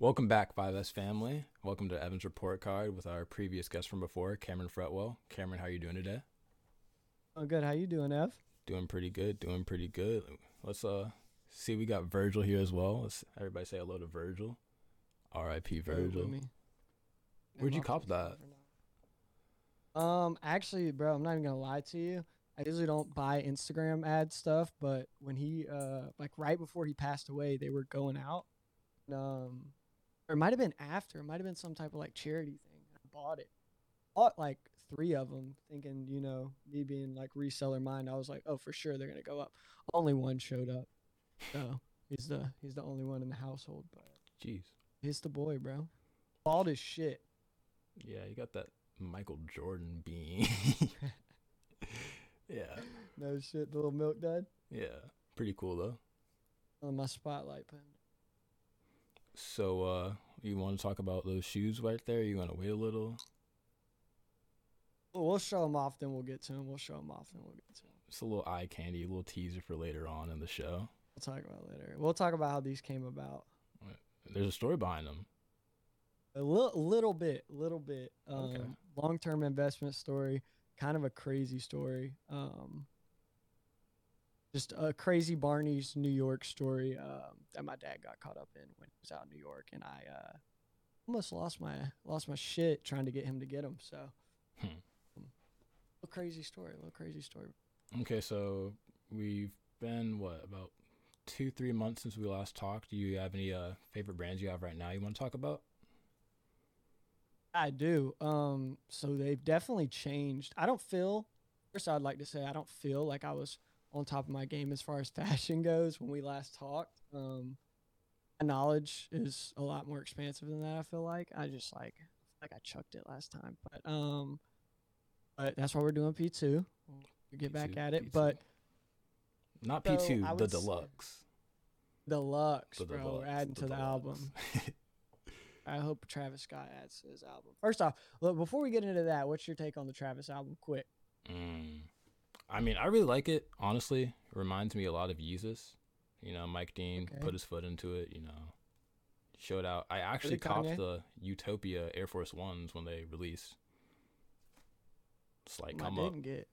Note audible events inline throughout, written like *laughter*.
Welcome back, 5S family. Welcome to Evan's Report Card with our previous guest from before, Cameron Fretwell. Cameron, how are you doing today? Oh, good. How you doing, Ev? Doing pretty good. Doing pretty good. Let's uh see. We got Virgil here as well. Let's everybody say hello to Virgil. R.I.P. Virgil. Where'd you cop that? Um, actually, bro, I'm not even gonna lie to you. I usually don't buy Instagram ad stuff, but when he uh like right before he passed away, they were going out. Um, or it might have been after. It might have been some type of like charity thing. I bought it. Bought like three of them, thinking you know me being like reseller mind. I was like, oh, for sure they're gonna go up. Only one showed up. So he's the he's the only one in the household. But Jeez. he's the boy, bro. Bald as shit. Yeah, you got that Michael Jordan bean. *laughs* yeah. No shit. The little milk dud Yeah. Pretty cool though. on my spotlight pen. So uh you want to talk about those shoes right there? You want to wait a little? Well, we'll show them off, then we'll get to them. We'll show them off, then we'll get to them. It's a little eye candy, a little teaser for later on in the show. We'll talk about later. We'll talk about how these came about. There's a story behind them. A little, little bit, little bit. Um, Okay. Long-term investment story, kind of a crazy story. Um, just a crazy Barney's New York story um, that my dad got caught up in when he was out in New York, and I uh, almost lost my lost my shit trying to get him to get him. So, Hmm. little crazy story, a little crazy story. Okay, so we've been what about two, three months since we last talked. Do you have any uh favorite brands you have right now you want to talk about? I do. Um, so they've definitely changed. I don't feel. First, I'd like to say I don't feel like I was on top of my game as far as *laughs* fashion goes when we last talked. Um, my knowledge is a lot more expansive than that. I feel like I just like like I chucked it last time, but um, but that's why we're doing P two. We'll get back P2, at it, P2. but Not P two, the deluxe. deluxe, The bro. deluxe, We're adding the to the deluxe. album. *laughs* I hope Travis Scott adds to his album. First off, look, before we get into that, what's your take on the Travis album? Quick. Mm. I mean, I really like it. Honestly, it reminds me a lot of Yeezus. You know, Mike Dean Okay. put his foot into it. You know, showed out. I actually copped the Utopia Air Force Ones when they released. It's like I come up. didn't get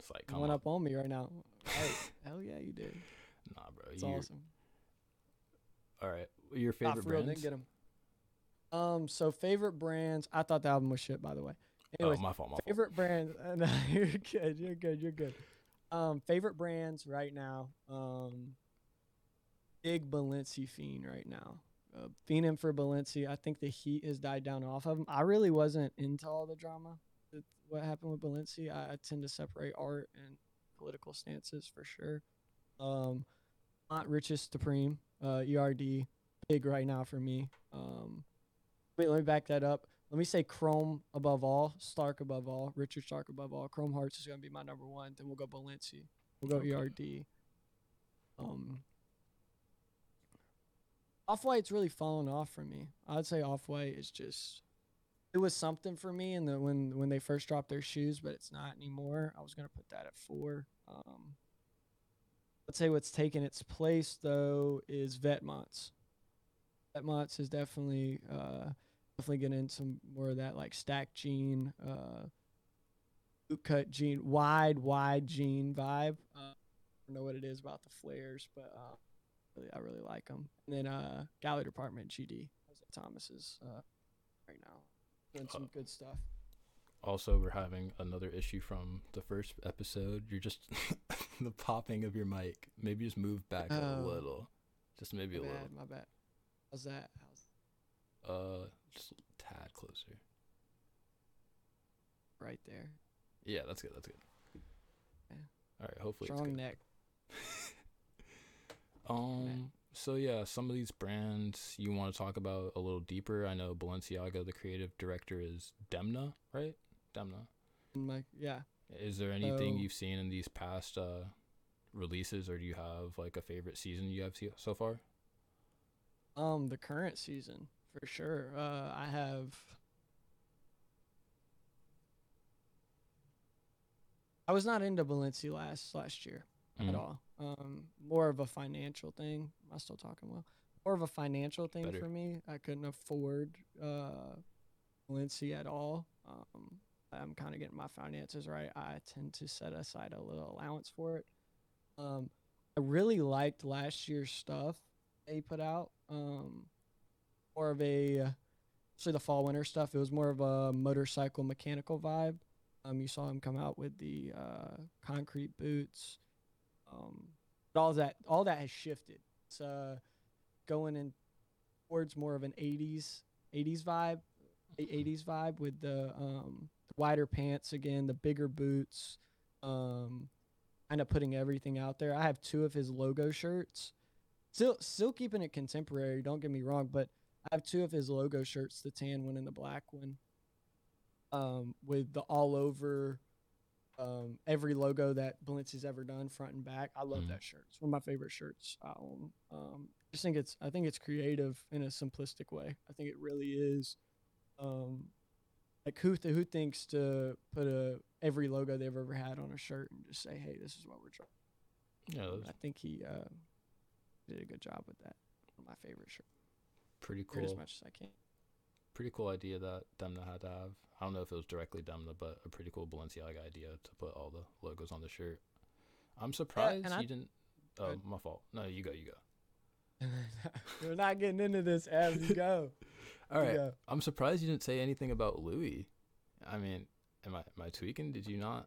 It's like come went up. up on me right now. Hey, *laughs* hell yeah, you did. Nah, bro. It's awesome. All right. Your favorite for real, brands? didn't get 'em. Um, so favorite brands. I thought the album was shit, by the way. Oh, Anyways, my fault. My fault. favorite brands. Uh, *laughs* no, you're good. You're good. You're good. Um, favorite brands right now. Um, big Balenci fiend right now. Uh, fiending for Balenci. I think the heat has died down off of him. I really wasn't into all the drama. What happened with Balenci? I, I tend to separate art and political stances for sure. Um, not richest supreme. Uh, ERD big right now for me. Um, wait, let me back that up. Let me say Chrome above all, Stark above all, Richard Stark above all. Chrome Hearts is gonna be my number one. Then we'll go Balenci. We'll go Okay. ERD. Um, Off White's really fallen off for me. I'd say Off White is just it was something for me in the when when they first dropped their shoes, but it's not anymore. I was gonna put that at four. Um, let's say what's taken its place though is Vetements. Vetements is definitely uh, definitely get into some more of that like stack jean, uh, boot cut jean, wide wide jean vibe. Uh, I don't know what it is about the flares, but uh, really, I really like them. And then uh, Gallery Department GD, Thomas's uh, right now, doing some good stuff. Also, we're having another issue from the first episode. You're just *laughs* the popping of your mic. Maybe just move back a Oh. little. Just maybe My a bad, my bad. How's that? Uh, just a tad closer. right there? Yeah, that's good. That's good. Yeah. All right. Hopefully, it's Strong neck. *laughs* Um. So yeah, some of these brands you want to talk about a little deeper. I know Balenciaga, the creative director, is Demna, right? Demna. My yeah. Is there anything So- you've seen in these past uh, releases, or do you have like a favorite season you have so far? Um, the current season for sure. Uh, I have. I was not into Balenci last last year Mhm. at all. Um, more of a financial thing. Am I still talking well? more of a financial thing Better. for me. I couldn't afford uh, Valencia at all. Um, I'm kind of getting my finances right. I tend to set aside a little allowance for it. Um, I really liked last year's stuff they put out. Um, more of a, actually the fall winter stuff. It was more of a motorcycle mechanical vibe. Um, you saw him come out with the uh, concrete boots. Um, but all that, all that has shifted. It's uh, going in towards more of an 80s 80s vibe 80s vibe with the um the wider pants again the bigger boots um kind of putting everything out there i have two of his logo shirts still still keeping it contemporary don't get me wrong but i have two of his logo shirts the tan one and the black one um with the all over um every logo that Balenci's ever done front and back i love Mhm. that shirt it's one of my favorite shirts i own um just think it's I think it's creative in a simplistic way. I think it really is. Um, like who th- who thinks to put a every logo they've ever had on a shirt and just say, hey, this is what we're trying. Yeah, I think he uh, did a good job with that. One of my favorite shirts. Pretty Wear As cool. much as I can. Pretty cool idea that Demna had to have. I don't know if it was directly Demna, but a pretty cool Balenciaga idea to put all the logos on the shirt. I'm surprised I- you didn't. Oh, ahead. my fault. No, you go. You go. *laughs* We're not getting into this as we go. *laughs* All right. Yeah. I'm surprised you didn't say anything about Louis. I mean, am I am I tweaking? Did you not?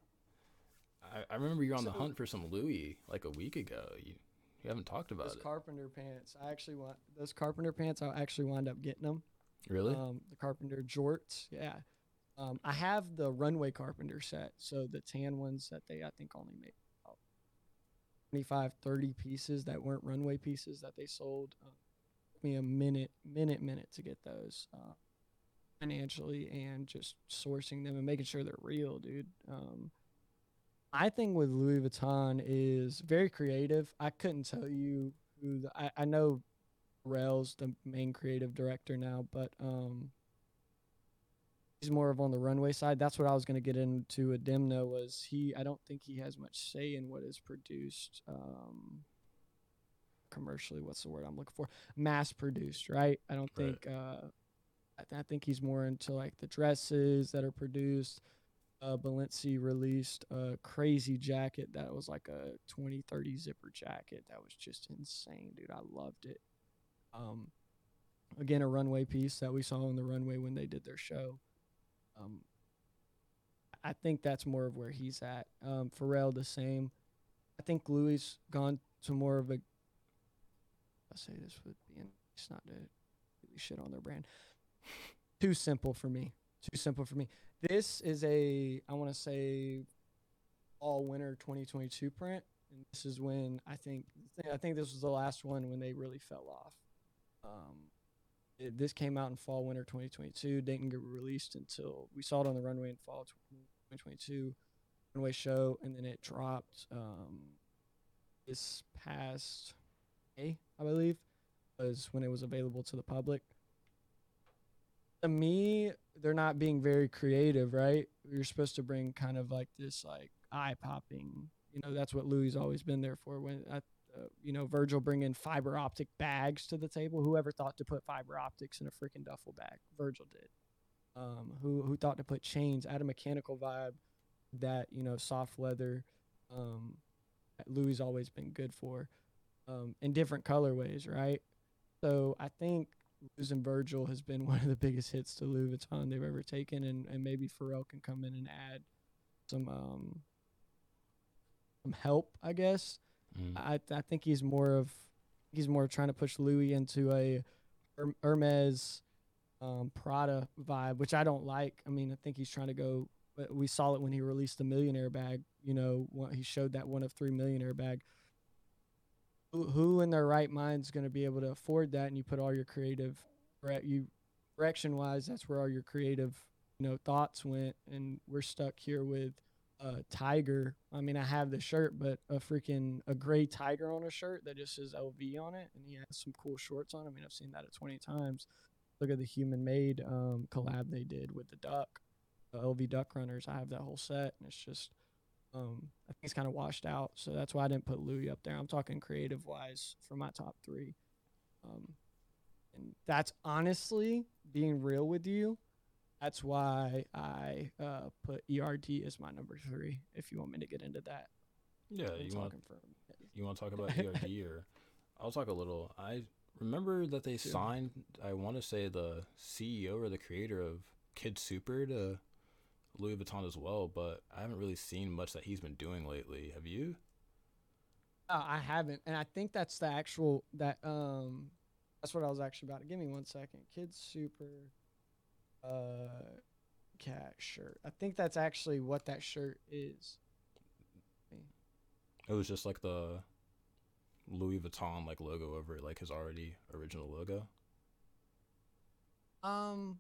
I, I remember you were on the hunt for some Louis like a week ago. You you haven't talked about Those it. carpenter pants. I actually want those carpenter pants. I actually wind up getting them. really? Um, the carpenter jorts. Yeah. Um, I have the runway carpenter set. So the tan ones that they, I think, only made about 25, 30 pieces that weren't runway pieces that they sold. Uh, took me a minute, minute, minute to get those uh, financially and just sourcing them and making sure they're real, dude. Um, I think with Louis Vuitton is very creative. I couldn't tell you who the, I, I know Pharrell's the main creative director now, but um, he's more of on the runway side. That's what I was going to get into. A Demno was he? I don't think he has much say in what is produced um, commercially. What's the word I'm looking for? Mass produced, right? I don't Right. think. Uh, I, th- I think he's more into like the dresses that are produced. Uh, Balenci released a crazy jacket that was like a 20, 30 zipper jacket. That was just insane, dude. I loved it. Um, again, a runway piece that we saw on the runway when they did their show. Um, I think that's more of where he's at. Um, Pharrell the same. I think Louis gone to more of a. I say this with being it's not to really shit on their brand. *laughs* Too simple for me. Too simple for me. This is a I want to say all winter 2022 print, and this is when I think I think this was the last one when they really fell off. Um, it, this came out in fall winter 2022. Didn't get released until we saw it on the runway in fall 2022 runway show, and then it dropped um, this past May, I believe, was when it was available to the public. To me, they're not being very creative, right? You're supposed to bring kind of like this, like eye popping. You know, that's what Louis always been there for. When I, uh, you know, Virgil bringing fiber optic bags to the table. Whoever thought to put fiber optics in a freaking duffel bag? Virgil did. Um, who who thought to put chains? Add a mechanical vibe that you know soft leather. Um, Louis always been good for, um, in different colorways, right? So I think losing Virgil has been *laughs* one of the biggest hits to Louis Vuitton they've ever taken, and, and maybe Pharrell can come in and add some um some help, I guess. Mm. I I think he's more of he's more trying to push Louis into a Hermes um, Prada vibe, which I don't like. I mean, I think he's trying to go. We saw it when he released the millionaire bag. You know, he showed that one of three millionaire bag. Who, in their right mind is going to be able to afford that? And you put all your creative, you direction wise, that's where all your creative, you know, thoughts went. And we're stuck here with a tiger. I mean, I have the shirt, but a freaking a gray tiger on a shirt that just says LV on it, and he has some cool shorts on. I mean, I've seen that at twenty times. Look at the human made um, collab they did with the duck, the LV duck runners. I have that whole set, and it's just, um, I think it's kind of washed out. So that's why I didn't put Louis up there. I'm talking creative wise for my top three. Um, And that's honestly being real with you. That's why I uh, put ERD as my number three. If you want me to get into that, yeah, you want you want to talk about ERD *laughs* or I'll talk a little. I remember that they signed. I want to say the CEO or the creator of Kid Super to Louis Vuitton as well, but I haven't really seen much that he's been doing lately. Have you? Uh, I haven't, and I think that's the actual that um, that's what I was actually about. to Give me one second. Kid Super, uh, cat shirt. I think that's actually what that shirt is. It was just like the Louis Vuitton like logo over it, like his already original logo. Um,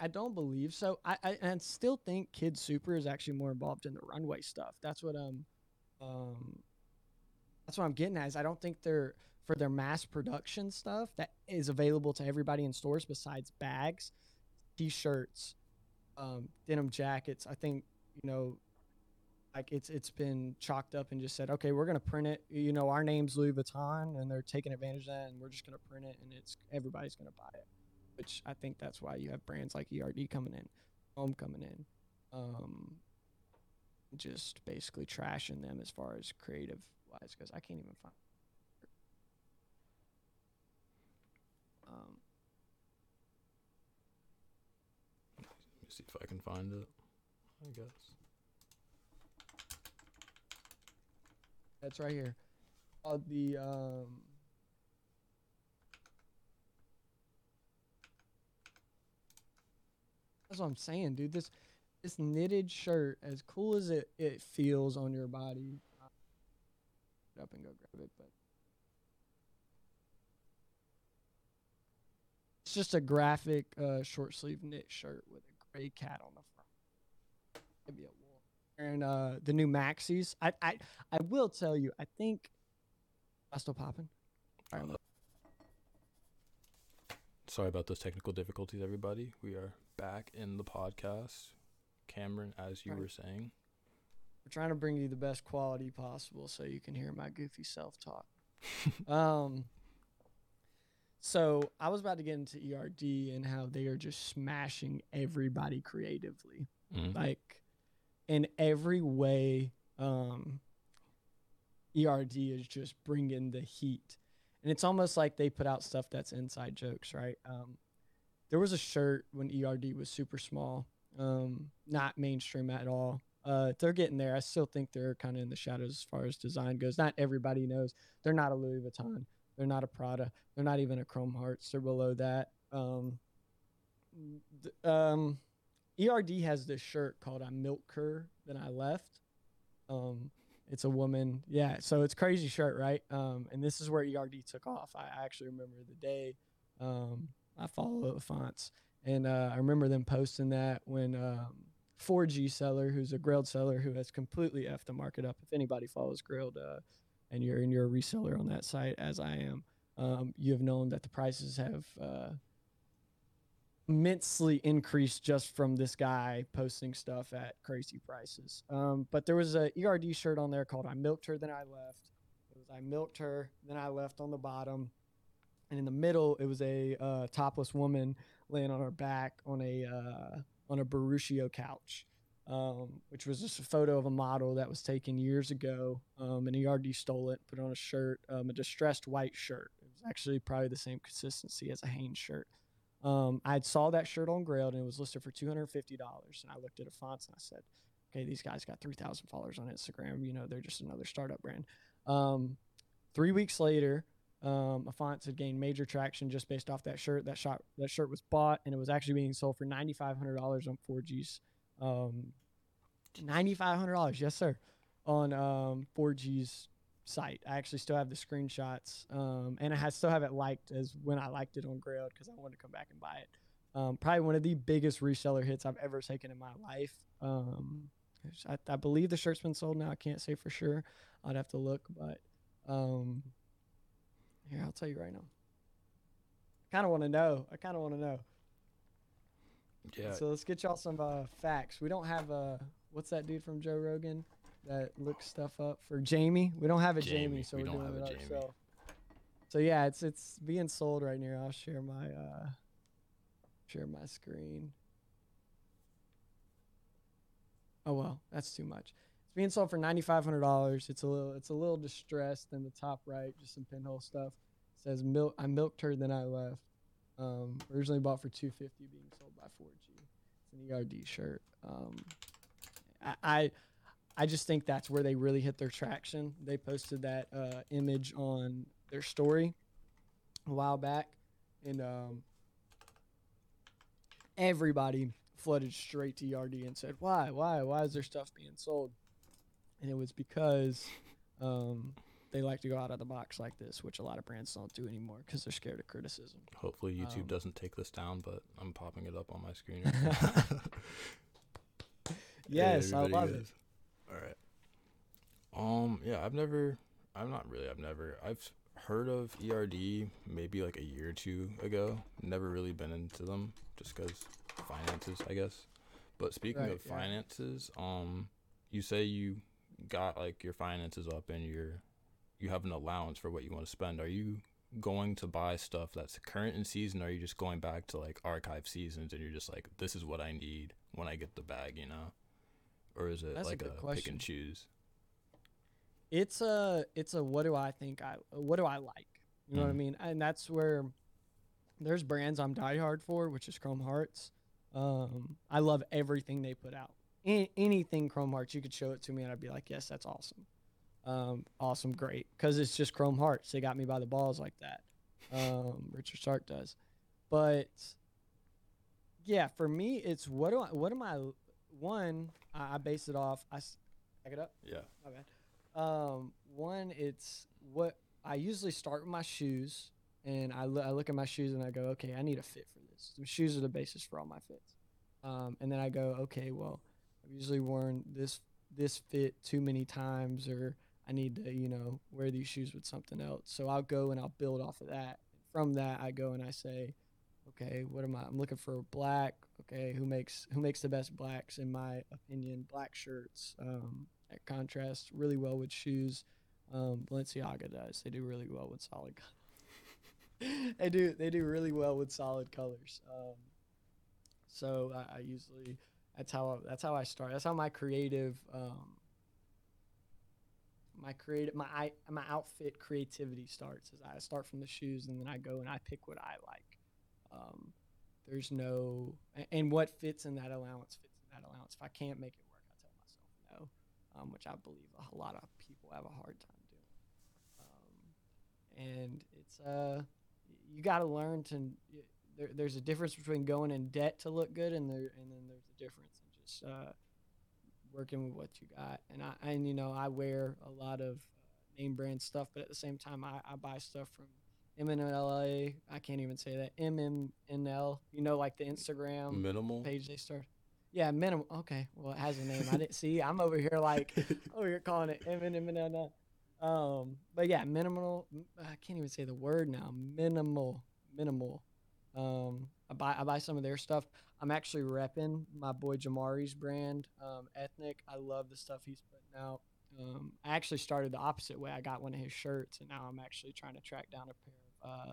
I don't believe so. I, I and still think Kid Super is actually more involved in the runway stuff. That's what um um that's what I'm getting at. Is I don't think they're for their mass production stuff that is available to everybody in stores besides bags, t-shirts, um, denim jackets. I think you know, like it's it's been chalked up and just said, okay, we're gonna print it. You know, our name's Louis Vuitton, and they're taking advantage of that, and we're just gonna print it, and it's everybody's gonna buy it. Which I think that's why you have brands like ERD coming in, Home coming in, um, just basically trashing them as far as creative wise because I can't even find. Um, Let me see if I can find it. I guess. That's right here. Uh, the um, That's what I'm saying, dude. This this knitted shirt, as cool as it, it feels on your body, up and go grab it, but it's just a graphic uh, short sleeve knit shirt with a gray cat on the front. Maybe a wool. And uh, the new maxis. I, I I will tell you. I think. I still popping. All right. Sorry about those technical difficulties, everybody. We are back in the podcast. Cameron, as you right. were saying. We're trying to bring you the best quality possible so you can hear my goofy self talk. *laughs* um, so I was about to get into ERD and how they are just smashing everybody creatively, mm-hmm. like in every way. Um, ERD is just bringing the heat, and it's almost like they put out stuff that's inside jokes, right? Um, there was a shirt when ERD was super small, um, not mainstream at all uh, they're getting there. I still think they're kind of in the shadows as far as design goes. Not everybody knows they're not a Louis Vuitton. They're not a Prada. They're not even a Chrome Hearts. They're below that. Um, th- um, ERD has this shirt called "I milk her, then I left." Um, it's a woman, yeah. So it's crazy shirt, right? Um, and this is where ERD took off. I actually remember the day. Um, I follow fonts, and uh, I remember them posting that when um, 4G seller who's a Grailed seller who has completely effed the market up. If anybody follows Grailed uh, and you're and you're a reseller on that site, as I am, um, you have known that the prices have uh, immensely increased just from this guy posting stuff at crazy prices. Um, but there was a ERD shirt on there called "I milked her, then I left." It was "I milked her, then I left" on the bottom, and in the middle it was a uh, topless woman laying on her back on a uh, on a Baruchio couch, um, which was just a photo of a model that was taken years ago. Um, and ERD stole it, put it on a shirt, um, a distressed white shirt. It was actually probably the same consistency as a Hanes shirt. Um, I saw that shirt on Grailed and it was listed for $250. And I looked at a fonts and I said, okay, these guys got 3,000 followers on Instagram. You know, they're just another startup brand. Um, three weeks later, um, Enfants had gained major traction just based off that shirt. That shot, that shirt was bought, and it was actually being sold for ninety five hundred dollars on 4G's. Um, ninety five hundred dollars, yes sir, on um, 4G's site. I actually still have the screenshots, um, and I still have it liked as when I liked it on Grailed because I wanted to come back and buy it. Um, probably one of the biggest reseller hits I've ever taken in my life. Um, I, I, believe the shirt's been sold now. I can't say for sure. I'd have to look, but um, here, I'll tell you right now. I kind of want to know. I kind of want to know. Yeah. So let's get y'all some uh, facts. We don't have a uh, what's that dude from Joe Rogan that looks stuff up for Jamie. We don't have a Jamie, Jamie so we are doing it ourselves. So yeah, it's it's being sold right now. I'll share my uh share my screen. Oh well, that's too much. It's being sold for ninety five hundred dollars. It's a little it's a little distressed in the top right, just some pinhole stuff. It says milk I milked her then I left. Um, originally bought for two fifty, being sold by 4G. It's an ERD shirt. Um, I, I I just think that's where they really hit their traction. They posted that uh, image on their story a while back, and um, everybody flooded straight to ERD and said, "Why? Why? Why is their stuff being sold?" And it was because um, they like to go out of the box like this, which a lot of brands don't do anymore because they're scared of criticism. Hopefully, YouTube Um, doesn't take this down, but I'm popping it up on my screen. *laughs* Yes, I everybody love it. All right. Um. Yeah, I've never. I'm not really. I've never. I've heard of ERD maybe like a year or two ago. Never really been into them just because finances, I guess. But speaking Right, of yeah. finances, um, you say you got like your finances up and you're you have an allowance for what you want to spend. Are you going to buy stuff that's current in season? Or are you just going back to like archive seasons and you're just like, this is what I need when I get the bag, you know? Or is it That's like a, good pick and choose? it's a it's a what do I think I what do I like? You know what I Mm. mean? And that's where there's brands I'm diehard for, which is Chrome Hearts. Um, I love everything they put out. A- anything Chrome Hearts, you could show it to me, and I'd be like, yes, that's awesome, um, awesome, great, because it's just Chrome Hearts. They got me by the balls like that. Um, *laughs* Richard Stark does, but yeah, for me, it's what do I what am I? One, I, I base it off. I back it up. Yeah. My bad. Um, one, it's what I usually start with my shoes, and I, lo- I look at my shoes and I go, okay, I need a fit for this. The shoes are the basis for all my fits. Um, and then I go, okay, well, I've usually worn this this fit too many times, or I need to, you know, wear these shoes with something else. So I'll go and I'll build off of that. From that, I go and I say, okay, what am I? I'm looking for black. Okay, who makes who makes the best blacks in my opinion? Black shirts. Um, contrast really well with shoes. Um, Balenciaga does. They do really well with solid. *laughs* they do. They do really well with solid colors. Um, so I, I usually that's how that's how I start. That's how my creative um, my creative my my outfit creativity starts. Is I start from the shoes and then I go and I pick what I like. Um, there's no and what fits in that allowance fits in that allowance. If I can't make it work, I tell myself no, um, which I believe a lot of people have a hard time doing. Um, and it's uh, you got to learn to. There, there's a difference between going in debt to look good, and there and then there's a difference in just uh, working with what you got. And I and you know I wear a lot of uh, name brand stuff, but at the same time I, I buy stuff from MNLA. I can't even say that MMNL. You know, like the Instagram Minimal. page they start. Yeah, minimal. Okay, well it has a name. I didn't see. I'm over here like *laughs* over here calling it MNMNL. Um, but yeah, minimal. I can't even say the word now. Minimal, minimal. Um, I buy I buy some of their stuff. I'm actually repping my boy Jamari's brand, um, Ethnic. I love the stuff he's putting out. Um, I actually started the opposite way. I got one of his shirts, and now I'm actually trying to track down a pair of uh,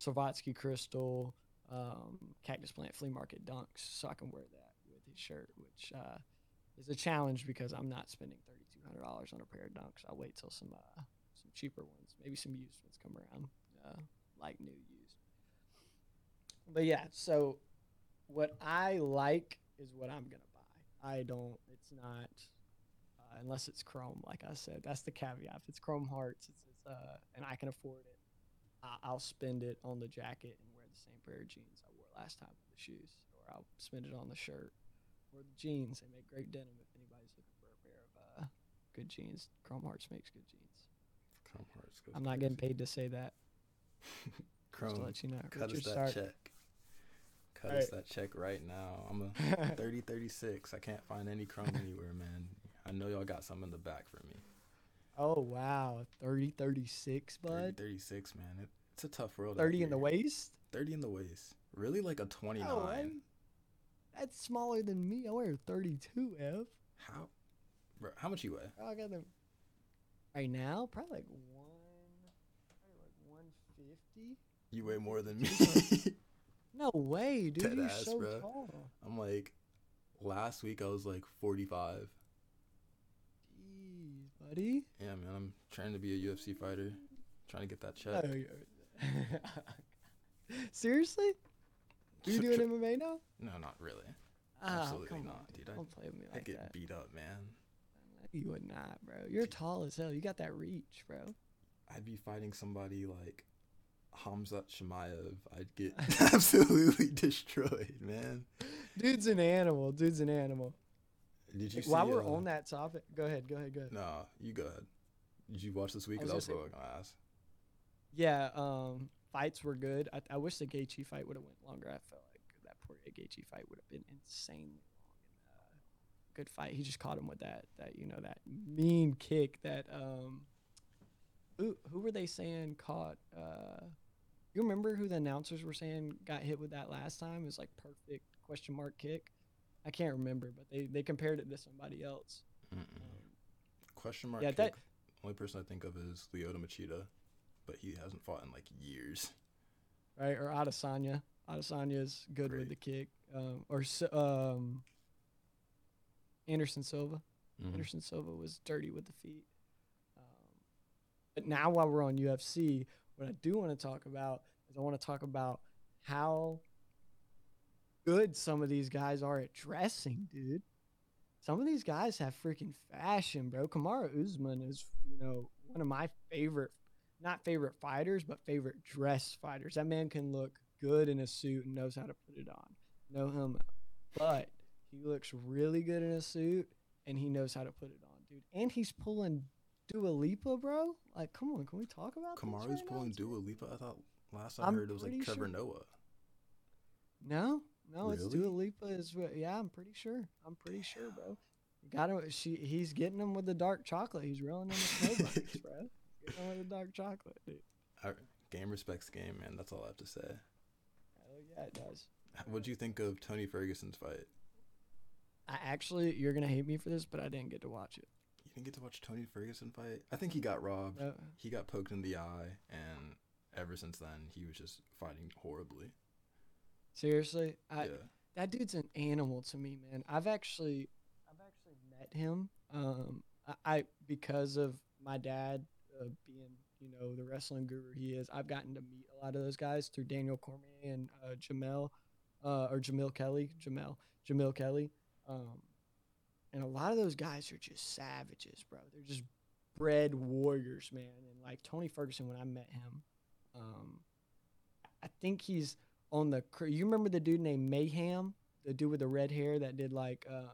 Savatsky Crystal um, Cactus Plant Flea Market dunks, so I can wear that with his shirt, which uh, is a challenge because I'm not spending thirty two hundred dollars on a pair of dunks. I'll wait till some uh, some cheaper ones, maybe some used ones come around, uh, like new. But yeah, so what I like is what I'm gonna buy. I don't. It's not uh, unless it's Chrome, like I said. That's the caveat. If it's Chrome Hearts, it's, it's uh, and I can afford it, I, I'll spend it on the jacket and wear the same pair of jeans I wore last time with the shoes, or I'll spend it on the shirt or the jeans. They make great denim if anybody's looking for a pair of uh, good jeans. Chrome Hearts makes good jeans. Chrome Hearts I'm not getting paid to say that. *laughs* Just to Chrome. let you know. Richard that check. Cut Alright. us that check right now. I'm a *laughs* 30 36. I can't find any Chrome anywhere, man. I know y'all got some in the back for me. Oh wow, 30, 36, 30 bud. 36, man. It, it's a tough world. out 30 in the waist. 30 in the waist. Really like a 29. No way. That's smaller than me. I wear 32, F. How? Bro, how much you weigh? I got them right now. Probably like one, probably like fifty. You weigh more than me. *laughs* No way, dude. Dead You're ass, so bro. tall. I'm like, last week I was like 45. Jeez, buddy. Yeah, man, I'm trying to be a UFC fighter, trying to get that check. Oh. *laughs* Seriously? Are *laughs* you doing MMA now? No, not really. Oh, Absolutely not, on, dude. I- Don't play with me like I get that. beat up, man. You would not, bro. You're tall as hell. You got that reach, bro. I'd be fighting somebody like Khamzat Chimaev. I'd get *laughs* *laughs* absolutely destroyed, man. Dude's an animal. Dude's an animal. Did you see? While we're uh, on that topic, go ahead. Go ahead. Go ahead. Nah, you go ahead. Did you watch this week? I 'Cause was I was say- going to ask. Yeah. Um, fights were good. I, I wish the Gaethje fight would have went longer. I felt like that Poirier Gaethje fight would have been insanely long and uh, good fight. He just caught him with that that you know that mean kick that um. Who who were they saying caught? Uh, you remember who the announcers were saying got hit with that last time? It was like perfect question mark kick. I can't remember, but they they compared it to somebody else. Um, Question mark. yeah, kick. that- Only person I think of is Lyoto Machida, but he hasn't fought in like years. right? Or Adesanya. Adesanya's good with the kick. Um, or um, Anderson Silva. Mhm. Anderson Silva was dirty with the feet. But now, while we're on UFC, what I do want to talk about is I want to talk about how good some of these guys are at dressing, dude. Some of these guys have freaking fashion, bro. Kamaru Usman is, you know, one of my favorite, not favorite fighters, but favorite dress fighters. That man can look good in a suit and knows how to put it on. No helmet. But he looks really good in a suit and he knows how to put it on, dude. And he's pulling Dua Lipa, bro. Like, come on, can we talk about this Kamaru's right now? pulling Dua Lipa. I thought last I I'm heard it was like Trevor sure- Noah. No, no, it's Dua Really? Lipa. Is what- yeah, I'm pretty sure. I'm pretty sure, bro. Got him. She. He's getting them with the dark chocolate. He's reeling in the *laughs* bro. Getting with the dark chocolate, dude. Game respects game, man. That's all I have to say. Hell yeah, it does. What'd you think of Tony Ferguson's fight? I actually, you're gonna hate me for this, but I didn't get to watch it. You didn't get to watch Tony Ferguson fight? I think he got robbed. Uh, He got poked in the eye, and ever since then, he was just fighting horribly. seriously, I, yeah. that dude's an animal to me, man. I've actually, I've actually met him. Um, I, I because of my dad uh, being, you know, the wrestling guru he is. I've gotten to meet a lot of those guys through Daniel Cormier and uh, Jamel, uh, or Jamil Kelly, Jamel, Jamil Kelly. Um, and a lot of those guys are just savages, bro. They're just bred warriors, man. And like Tony Ferguson, when I met him, um, I think he's on the. You remember the dude named Mayhem, the dude with the red hair that did like, um,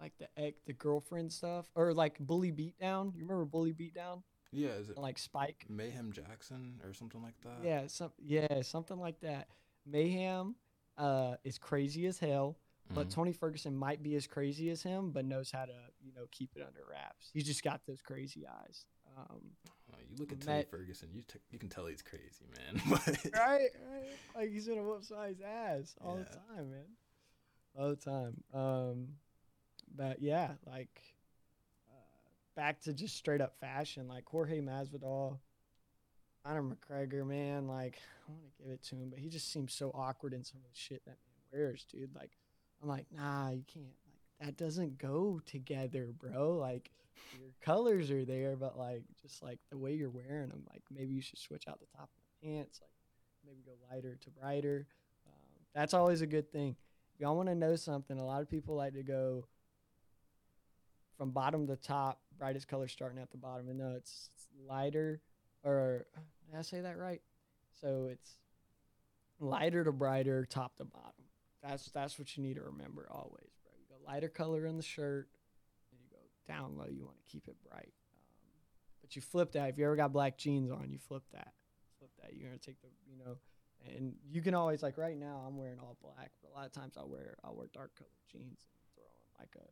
like the ex, the girlfriend stuff, or like Bully Beatdown. You remember Bully Beatdown? Yeah, is it Like Spike. Mayhem Jackson or something like that? Yeah, some yeah, something like that. Mayhem uh, is crazy as hell, but Mhm. Tony Ferguson might be as crazy as him, but knows how to you know keep it under wraps. He's just got those crazy eyes. Um, Oh, you look at Tony Ferguson, you t- you can tell he's crazy, man. *laughs* Right, right. Like he's gonna whoop somebody's ass all the time, man. All the time. Um, but yeah, like uh, back to just straight up fashion, like Jorge Masvidal, Conor McGregor, man. Like *sighs* I want to give it to him, but he just seems so awkward in some of the shit that man wears, dude. Like I'm like, nah, you can't. Like that doesn't go together, bro. Like your colors are there, but like just like the way you're wearing them, like maybe you should switch out the top of the pants, like maybe go lighter to brighter. Um, that's always a good thing. If y'all want to know something, a lot of people like to go from bottom to top, brightest color starting at the bottom. And no, it's, it's lighter, or did I say that right? So it's lighter to brighter, top to bottom. That's that's what you need to remember always, bro. You go lighter color in the shirt, and you go down low. You want to keep it bright. Um, but you flip that. If you ever got black jeans on, you flip that. Flip that. You're gonna take the, you know, and you can always like right now I'm wearing all black, but a lot of times I'll wear I'll wear dark colored jeans and throw on like a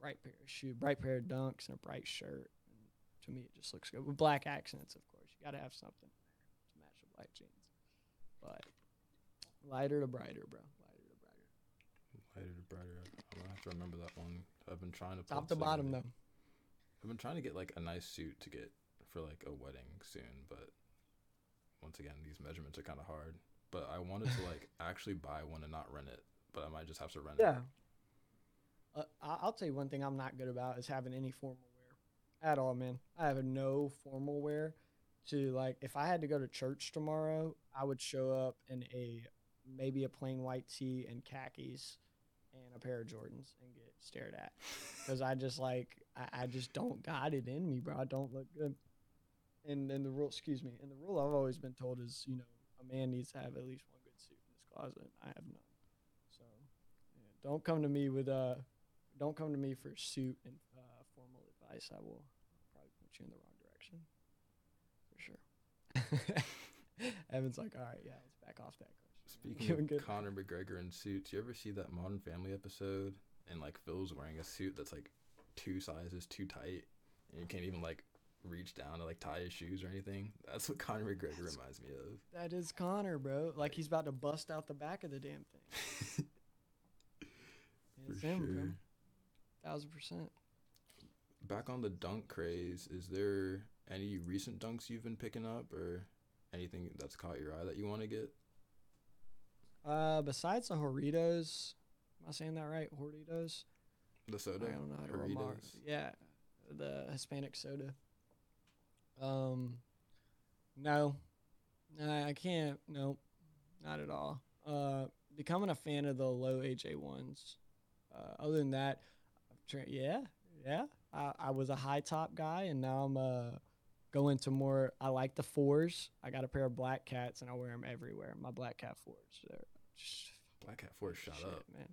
bright pair of shoe, bright pair of dunks and a bright shirt. And to me, it just looks good with black accents. Of course, you got to have something to match the black jeans. But lighter to brighter, bro. Lighter to brighter. Lighter to brighter. I'm gonna have to remember that one. I've been trying to Top to bottom though. I've been trying to get like a nice suit to get for like a wedding soon, but once again, these measurements are kind of hard. But I wanted to like *laughs* actually buy one and not rent it, but I might just have to rent Yeah. it. Uh, I- I'll tell you one thing I'm not good about is having any formal wear at all, man. I have no formal wear to like. If I had to go to church tomorrow, I would show up in a maybe a plain white tee and khakis and a pair of Jordans and get stared at because I just like I, I just don't got it in me, bro. I don't look good. And and the rule, excuse me, and the rule I've always been told is you know a man needs to have at least one good suit in his closet. I have none, so yeah, don't come to me with uh don't come to me for suit and uh, formal advice. I will probably point you in the wrong direction for sure. *laughs* Evan's like, all right, yeah, let's back off that. Speaking of good. Conor McGregor in suits, you ever see that Modern Family episode? And like Phil's wearing a suit that's like two sizes too tight, and you can't even like reach down to like tie his shoes or anything. That's what Conor McGregor That's- reminds me of. That is Conor, bro. Like he's about to bust out the back of the damn thing. *laughs* It's him, bro. sure. Thousand percent. Back on the dunk craze, is there any recent dunks you've been picking up, or anything that's caught your eye that you want to get? Uh, besides the Jarritos, am I saying that right? Jarritos. The soda, I don't know how to remark. Yeah, the Hispanic soda. Um, no, no, I can't. Nope, not at all. Uh, becoming a fan of the low AJ ones. Uh, other than that, tra- yeah, yeah. I, I was a high top guy, and now I'm uh going into more. I like the fours. I got a pair of black cats, and I wear them everywhere. My black cat fours. They're just Black Cat Force shot shit, up. man.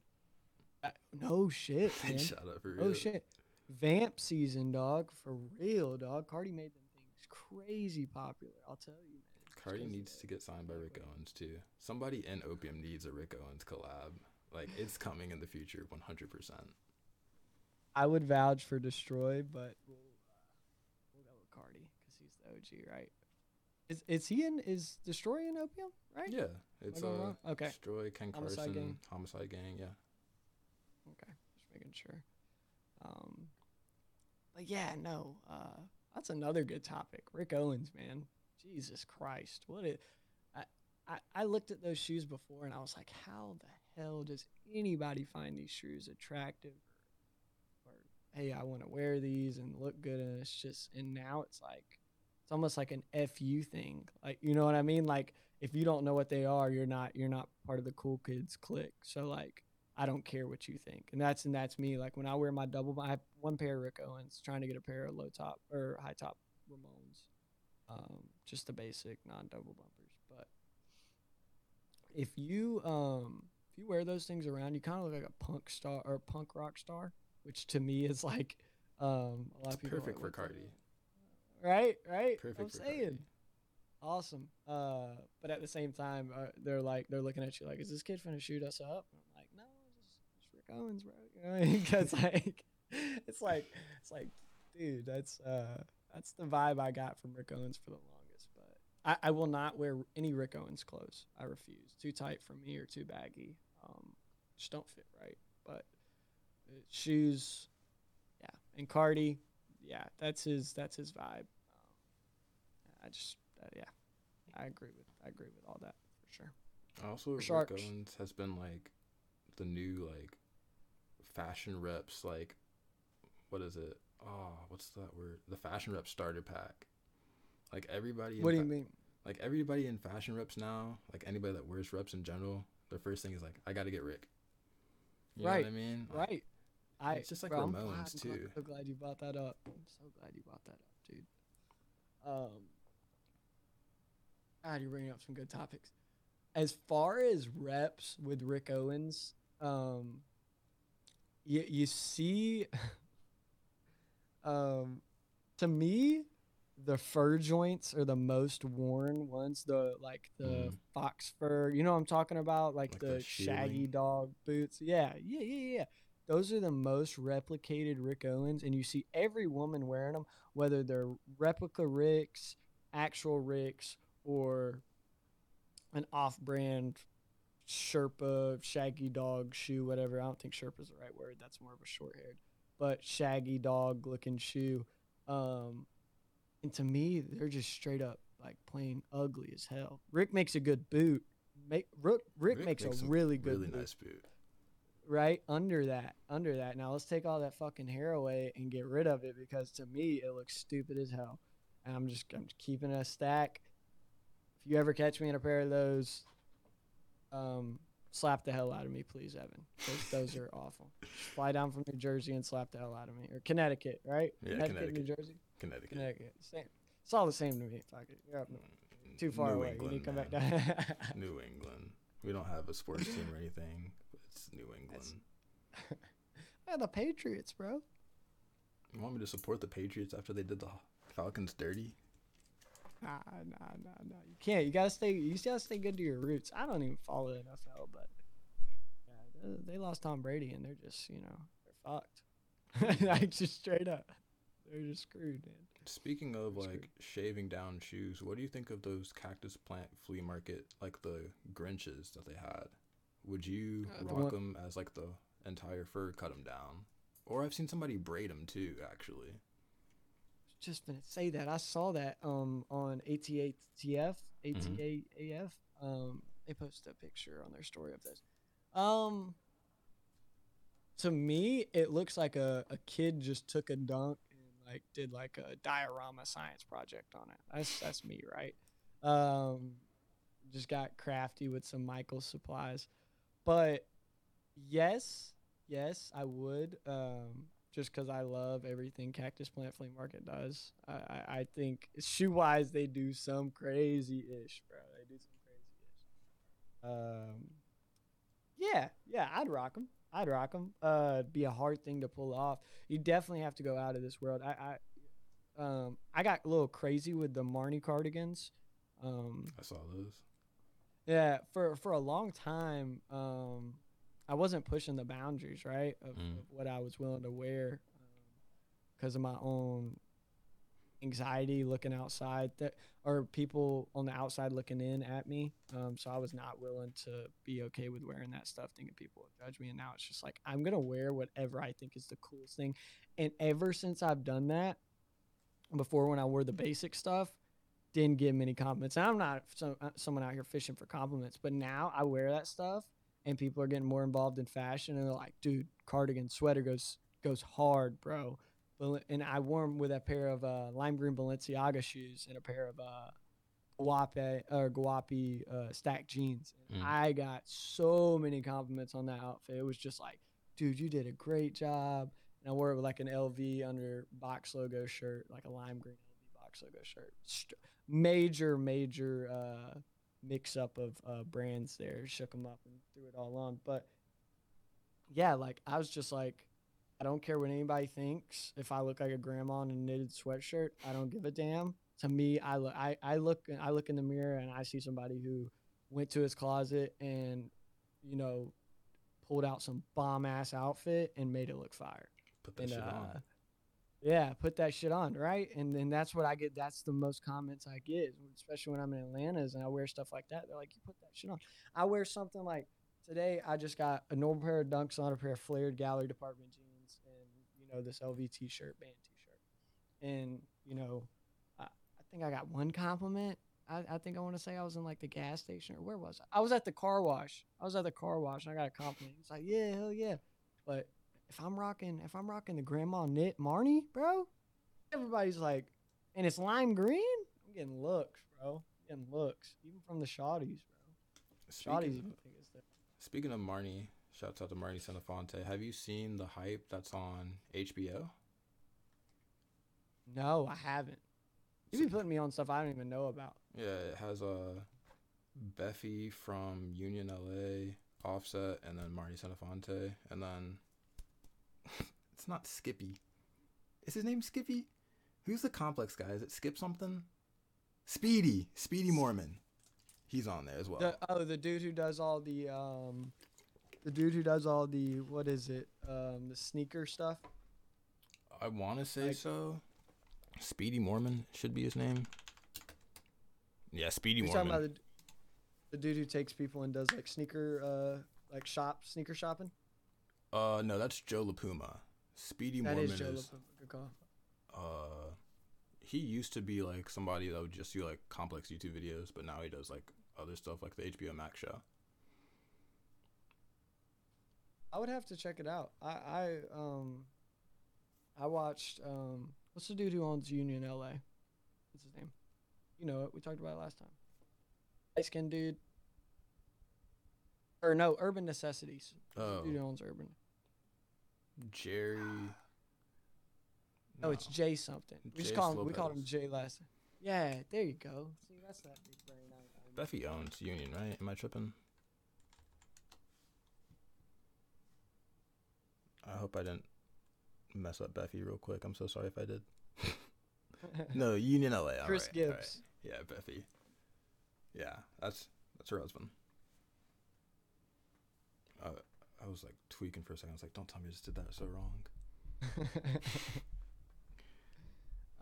Uh, no shit, *laughs* man. shot up for real. Oh shit. Vamp season, dog. For real, dog. Carti made them things crazy popular. I'll tell you, man. Carti needs to get signed by Rick Owens too. Somebody in Opium needs a Rick Owens collab. Like it's coming in the future, one hundred percent. I would vouch for Destroy, but we'll go with Carti because he's the OG, right? Is is he in? Is Destroy in Opium? Right. Yeah, it's going uh, wrong? Okay. Destroy Ken Homixide Carson, Gang. Homixide Gang. Yeah, Okay, just making sure. Um, but yeah, no, uh, that's another good topic. Rick Owens, man, Jesus Christ, what it. I, I I looked at those shoes before and I was like, how the hell does anybody find these shoes attractive? Or, or hey, I want to wear these and look good, and it's just, and now it's like, it's almost like an fu thing. Like, you know what I mean? Like, if you don't know what they are, you're not you're not part of the cool kids clique. So like. I don't care what you think. And that's and that's me. Like when I wear my double, I have one pair of Rick Owens, trying to get a pair of low top or high top Ramones, um, just the basic non double bumpers. But if you um if you wear those things around, you kind of look like a punk star or punk rock star, which to me is like um a lot it's of people perfect for "What the Carti. Right, right. Perfect I'm saying. Awesome. Uh, but at the same time, uh, they're like they're looking at you like, is this kid gonna shoot us up? And I'm like, no, it's, just Rick Owens, bro. You know, because *laughs* like, it's like it's like, dude, that's uh, that's the vibe I got from Rick Owens for the longest. But I, I will not wear any Rick Owens clothes. I refuse. Too tight for me or too baggy. Um, just don't fit right. But uh, shoes, yeah. And Carti, yeah, that's his that's his vibe. Um, I just uh, yeah, I agree with I agree with all that for sure. Also, Rick Sharks. Owens has been like the new like fashion reps. Like, what is it? Oh, what's that word? The fashion rep starter pack. Like everybody. What do you fa- mean? Like everybody in fashion reps now, like anybody that wears reps in general, their first thing is like, I got to get Rick. You know Right, what I mean? Like, Right. I it's just like bro, I'm Ramones, I'm too. so glad you brought that up. I'm so glad you brought that up, dude. Um, God, you're bringing up some good topics. As far as reps with Rick Owens, um, you you see, *laughs* um, to me, the fur joints are the most worn ones. The like the Mm. fox fur, you know what I'm talking about, like, Like the shaggy dog boots. Yeah, yeah, yeah, yeah. Those are the most replicated Rick Owens, and you see every woman wearing them, whether they're replica Ricks, actual Ricks, or an off-brand Sherpa shaggy dog shoe, whatever. I don't think Sherpa is the right word. That's more of a short-haired, but shaggy dog looking shoe. Um, and to me, they're just straight up like plain ugly as hell. Rick makes a good boot. Make Rick, Rick, Rick makes, makes, a really good, really boot. nice boot. Right under that, under that. Now let's take all that fucking hair away and get rid of it because to me it looks stupid as hell. And I'm just I'm just keeping a stack. If you ever catch me in a pair of those, um, slap the hell out of me, please, Evan. Those, those are awful. Fly down from New Jersey and slap the hell out of me, or Connecticut, right? Yeah, Connecticut, Connecticut. New Jersey, Connecticut, Connecticut. Same. It's all the same to me. Fuck it. You're up too far New away. England, you need to come man. back down. *laughs* New England. We don't have a sports team or anything. It's New England. *laughs* yeah, the Patriots, bro. You want me to support the Patriots after they did the Falcons dirty? Nah, nah, nah, nah. You can't. You gotta stay. You gotta stay good to your roots. I don't even follow the NFL, but yeah, they, they lost Tom Brady, and they're just, you know, they're fucked. *laughs* like just straight up, they're just screwed, man. Speaking of like shaving down shoes, what do you think of those cactus plant flea market, like the Grinches that they had? Would you uh, rock them as like the entire fur, cut them down, or I've seen somebody braid them too, actually just gonna say that I saw that um on ATATF ATAAF mm-hmm. um they posted a picture on their story of this. Um to me it looks like a, a kid just took a dunk and like did like a diorama science project on it. That's that's me, right? Um just got crafty with some Michael supplies. But yes, yes, I would. Um just because I love everything Cactus Plant Flea Market does. I, I, I think shoe wise, they do some crazy ish, bro. They do some crazy ish. Um, yeah, yeah, I'd rock them. I'd rock them. Uh, be a hard thing to pull off. You definitely have to go out of this world. I, I, um, I got a little crazy with the Marni cardigans. Um, I saw those. Yeah, for for a long time, um, I wasn't pushing the boundaries, right, of, mm. of what I was willing to wear because um, of my own anxiety looking outside that or people on the outside looking in at me. Um, so I was not willing to be okay with wearing that stuff, thinking people would judge me. And now it's just like I'm gonna wear whatever I think is the coolest thing. And ever since I've done that, before when I wore the basic stuff, didn't get many compliments. And I'm not some, uh, someone out here fishing for compliments, but now I wear that stuff and people are getting more involved in fashion and they're like, dude, cardigan sweater goes goes hard, bro. And I wore them with a pair of uh, lime green Balenciaga shoes and a pair of uh, Guape or Guapi uh, stack jeans. And mm. I got so many compliments on that outfit. It was just like, dude, you did a great job. And I wore it with like an LV under box logo shirt, like a lime green Box logo shirt. St- major, major uh, mix up of uh, brands there, shook them up and threw it all on. But yeah, like I was just like, I don't care what anybody thinks. If I look like a grandma in a knitted sweatshirt, I don't give a damn. To me, I look, I, I look, I look in the mirror and I see somebody who went to his closet and, you know, pulled out some bomb ass outfit and made it look fire. Put that and, shit uh, on. Yeah, put that shit on, right? And then that's what I get. That's the most comments I get, especially when I'm in Atlanta's and I wear stuff like that. They're like, "You put that shit on." I wear something like today. I just got a normal pair of Dunks on, a pair of flared Gallery Department jeans, and you know this LV T-shirt, band T-shirt, and you know, I, I think I got one compliment. I, I think I want to say I was in like the gas station or where was I? I was at the car wash. I was at the car wash and I got a compliment. It's like, yeah, hell yeah. But if I'm rocking if I'm rocking the grandma knit Marni, bro, everybody's like, and it's lime green. I'm getting looks, bro. I'm getting looks, even from the shotties, bro. Shotties even think it's there. Speaking of Marnie, shouts out to Marnie Senofonte. Have you seen the hype that's on HBO? No, I haven't. You be putting me on stuff I don't even know about. Yeah, it has a uh, Bephie from Union LA, Offset, and then Marnie Senofonte, and then it's not Skippy. Is his name Skippy? Who's the complex guy? Is it Skip something? Speedy. Speedy Morman. He's on there as well. The, oh, the dude who does all the um the dude who does all the what is it? Um the sneaker stuff? I want to say like, so. Speedy Morman should be his name. Yeah, Speedy Morman. Talking about the, the dude who takes people and does like sneaker uh like shop sneaker shopping? Uh, no, that's Joe LaPuma. Speedy that Morman is. Joe is, LaPuma. Good call. Uh, he used to be like somebody that would just do like complex YouTube videos, but now he does like other stuff like the HBO Max show. I would have to check it out. I I um I watched um what's the dude who owns Union LA? What's his name? You know it. We talked about it last time. Light skinned dude. Or no, Urban Necessities. Oh, Dude owns Urban. Jerry. Oh, no, it's Jay something. We just Jay call him. We called him Lopez. Jay last. Yeah, there you go. See, that's that big brain. I- I- Bephie owns Union, right? Am I tripping? I hope I didn't mess up Bephie real quick. I'm so sorry if I did. *laughs* No, Union LA. Chris right, all right. Gibbs. Yeah, Bephie. Yeah, that's that's her husband. Uh, I was like tweaking for a second. I was like, "Don't tell me I just did that so wrong."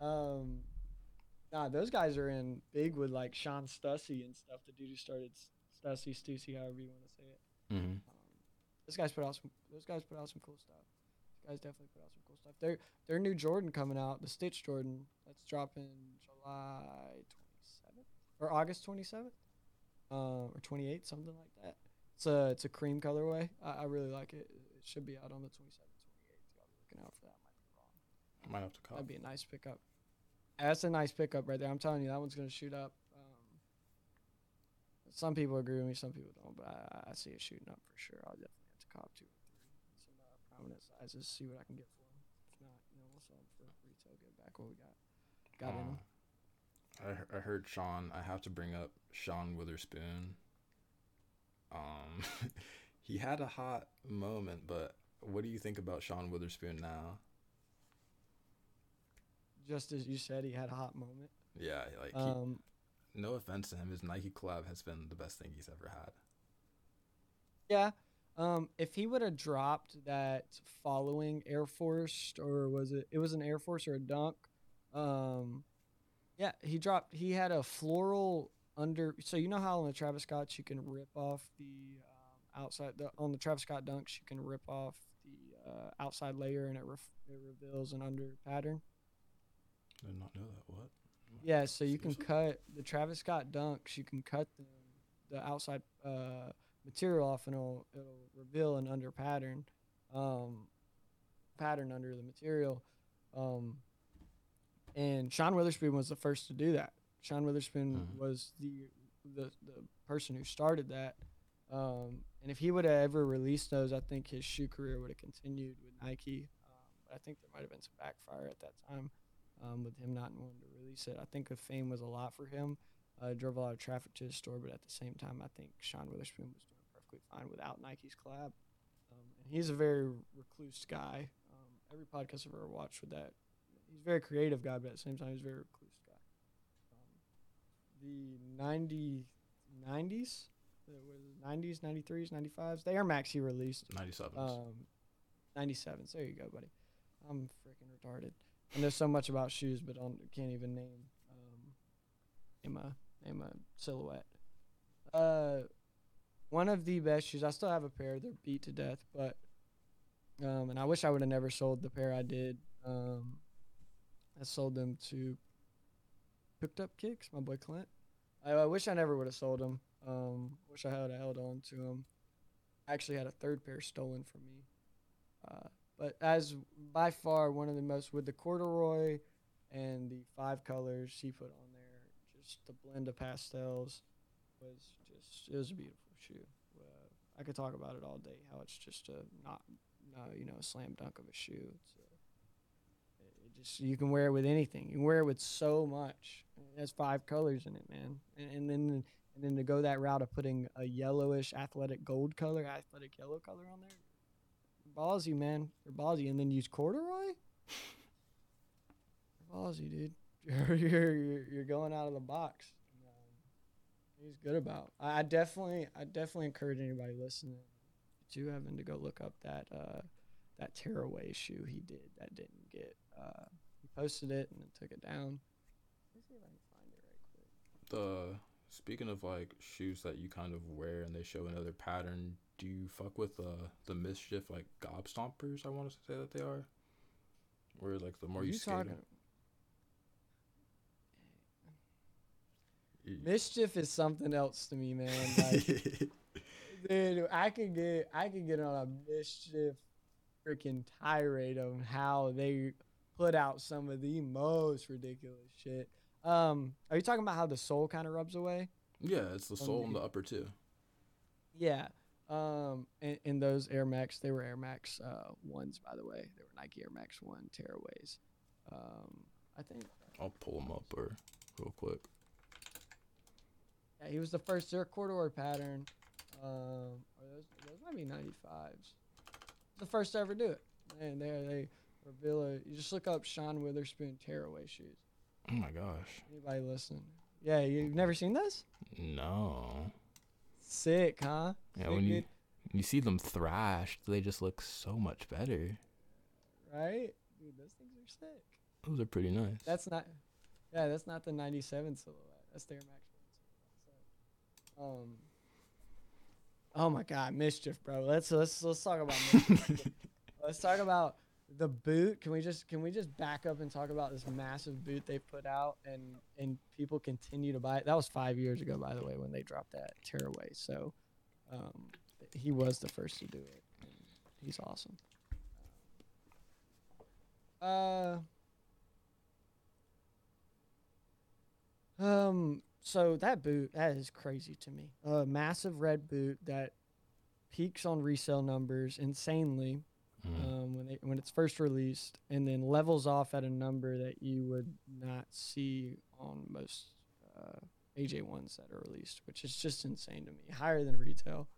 *laughs* um, nah, those guys are in big with like Shawn Stussy and stuff. The dude who started Stussy, Stussy, however you want to say it. Mm-hmm. Um, those guys put out some. Those guys put out some cool stuff. Those guys definitely put out some cool stuff. Their their new Jordan coming out, the Stitch Jordan, that's dropping July twenty seventh or August twenty seventh, uh, or twenty eighth, something like that. It's a it's a cream colorway. I, I really like it. It should be out on the twenty seventh, twenty eighth. Y'all be looking out for that. Might be wrong. I might have to call. That'd be a nice pickup. That's a nice pickup right there. I'm telling you, that one's gonna shoot up. Um, some people agree with me, some people don't, but I, I see it shooting up for sure. I'll definitely have to cop two or three, some uh, prominent sizes, see what I can get for them. If not, you know, we'll sell them for retail, get back what we got. Got in. Uh, I I heard Sean. I have to bring up Sean Wotherspoon. Um, *laughs* he had a hot moment, but what do you think about Sean Wotherspoon now? Just as you said, he had a hot moment. Yeah, like he, Um, no offense to him, his Nike collab has been the best thing he's ever had. Yeah. Um, if he would have dropped that following Air Force, or was it? It was an Air Force or a Dunk. Um, yeah, he dropped. He had a floral under. So you know how on the Travis Scotts you can rip off the um, outside. The, on the Travis Scott Dunks you can rip off the uh, outside layer and it, ref, it reveals an under pattern. I did not know that. What? Yeah, so you can cut the Travis Scott Dunks. You can cut them, the outside uh, material off, and it'll it'll reveal an under pattern, um, pattern under the material. Um, and Sean Wotherspoon was the first to do that. Sean Wotherspoon Mhm. was the, the the person who started that. Um, and if he would have ever released those, I think his shoe career would have continued with Nike. Um, but I think there might have been some backfire at that time um, with him not wanting to release it. I think the fame was a lot for him. Uh, drove a lot of traffic to his store, but at the same time, I think Sean Wotherspoon was doing perfectly fine without Nike's collab. Um, and he's a very recluse guy. Um, every podcast I've ever watched with that, he's a very creative guy, but at the same time, he's very the 90, 90s, the what is it, 90s, 93s, 95s, the Air Max he released 97s. um, 97s. There you go, buddy. I'm freaking retarded. I know so much about shoes, but I can't even name um, name a name a silhouette. Uh, one of the best shoes. I still have a pair. They're beat to death, but um, and I wish I would have never sold the pair I did. Um, I sold them to Picked Up Kicks, my boy Clint. I, I wish I never would have sold them. Um, wish I had held on to them. I actually had a third pair stolen from me. Uh, but as by far one of the most with the corduroy and the five colors he put on there, just the blend of pastels was just it was a beautiful shoe. Uh, I could talk about it all day. How it's just a not, you know a slam dunk of a shoe. Just you can wear it with anything. You can wear it with so much. It has five colors in it, man. And, and then and then to go that route of putting a yellowish athletic gold color, athletic yellow color on there, ballsy, man. They're ballsy, and then use corduroy. They're ballsy, dude. *laughs* You're you're you're, you're going out of the box. Um, he's good about. I I definitely I definitely encourage anybody listening to having to go look up that uh that tearaway shoe he did that didn't get. Uh, he posted it and then took it down. Let me see if I can find it right quick. The speaking of like shoes that you kind of wear and they show another pattern, do you fuck with uh the MSCHF like gob stompers? I want to say that they are. Where like the more Are you, you skate 'em- talking? MSCHF is something else to me, man. Like, *laughs* dude, I could get I could get on a MSCHF freaking tirade on how they put out some of the most ridiculous shit. Um, are you talking about how the sole kind of rubs away? Yeah, it's the sole and the upper too. Yeah. Um, and, and those Air Max, they were Air Max uh, ones, by the way. They were Nike Air Max One tearaways. Um, I think. I'll pull them up or real quick. Yeah, he was the first zero corduroy pattern. Um, or those, those might be 95s. The first to ever do it. And they they reveal it. You just look up Sean Wotherspoon tearaway shoes. Oh my gosh. Anybody listening? Yeah, you've never seen this? No. Sick, huh? Yeah, Sick, when you you see them thrashed, they just look so much better. right, dude, those things are sick. Those are pretty nice. That's not. Yeah, that's not the '97 silhouette. That's the Air Max um. Oh my God, MSCHF, bro. Let's let's let's talk about MSCHF. *laughs* let's talk about the boot. Can we just can we just back up and talk about this massive boot they put out and and people continue to buy it? That was five years ago, by the way, when they dropped that tearaway. So, um, he was the first to do it. He's awesome. Uh. Um. So that boot that is crazy to me. A massive red boot that peaks on resale numbers insanely Mm. um, when they when it's first released, and then levels off at a number that you would not see on most uh, AJ ones that are released, which is just insane to me. Higher than retail.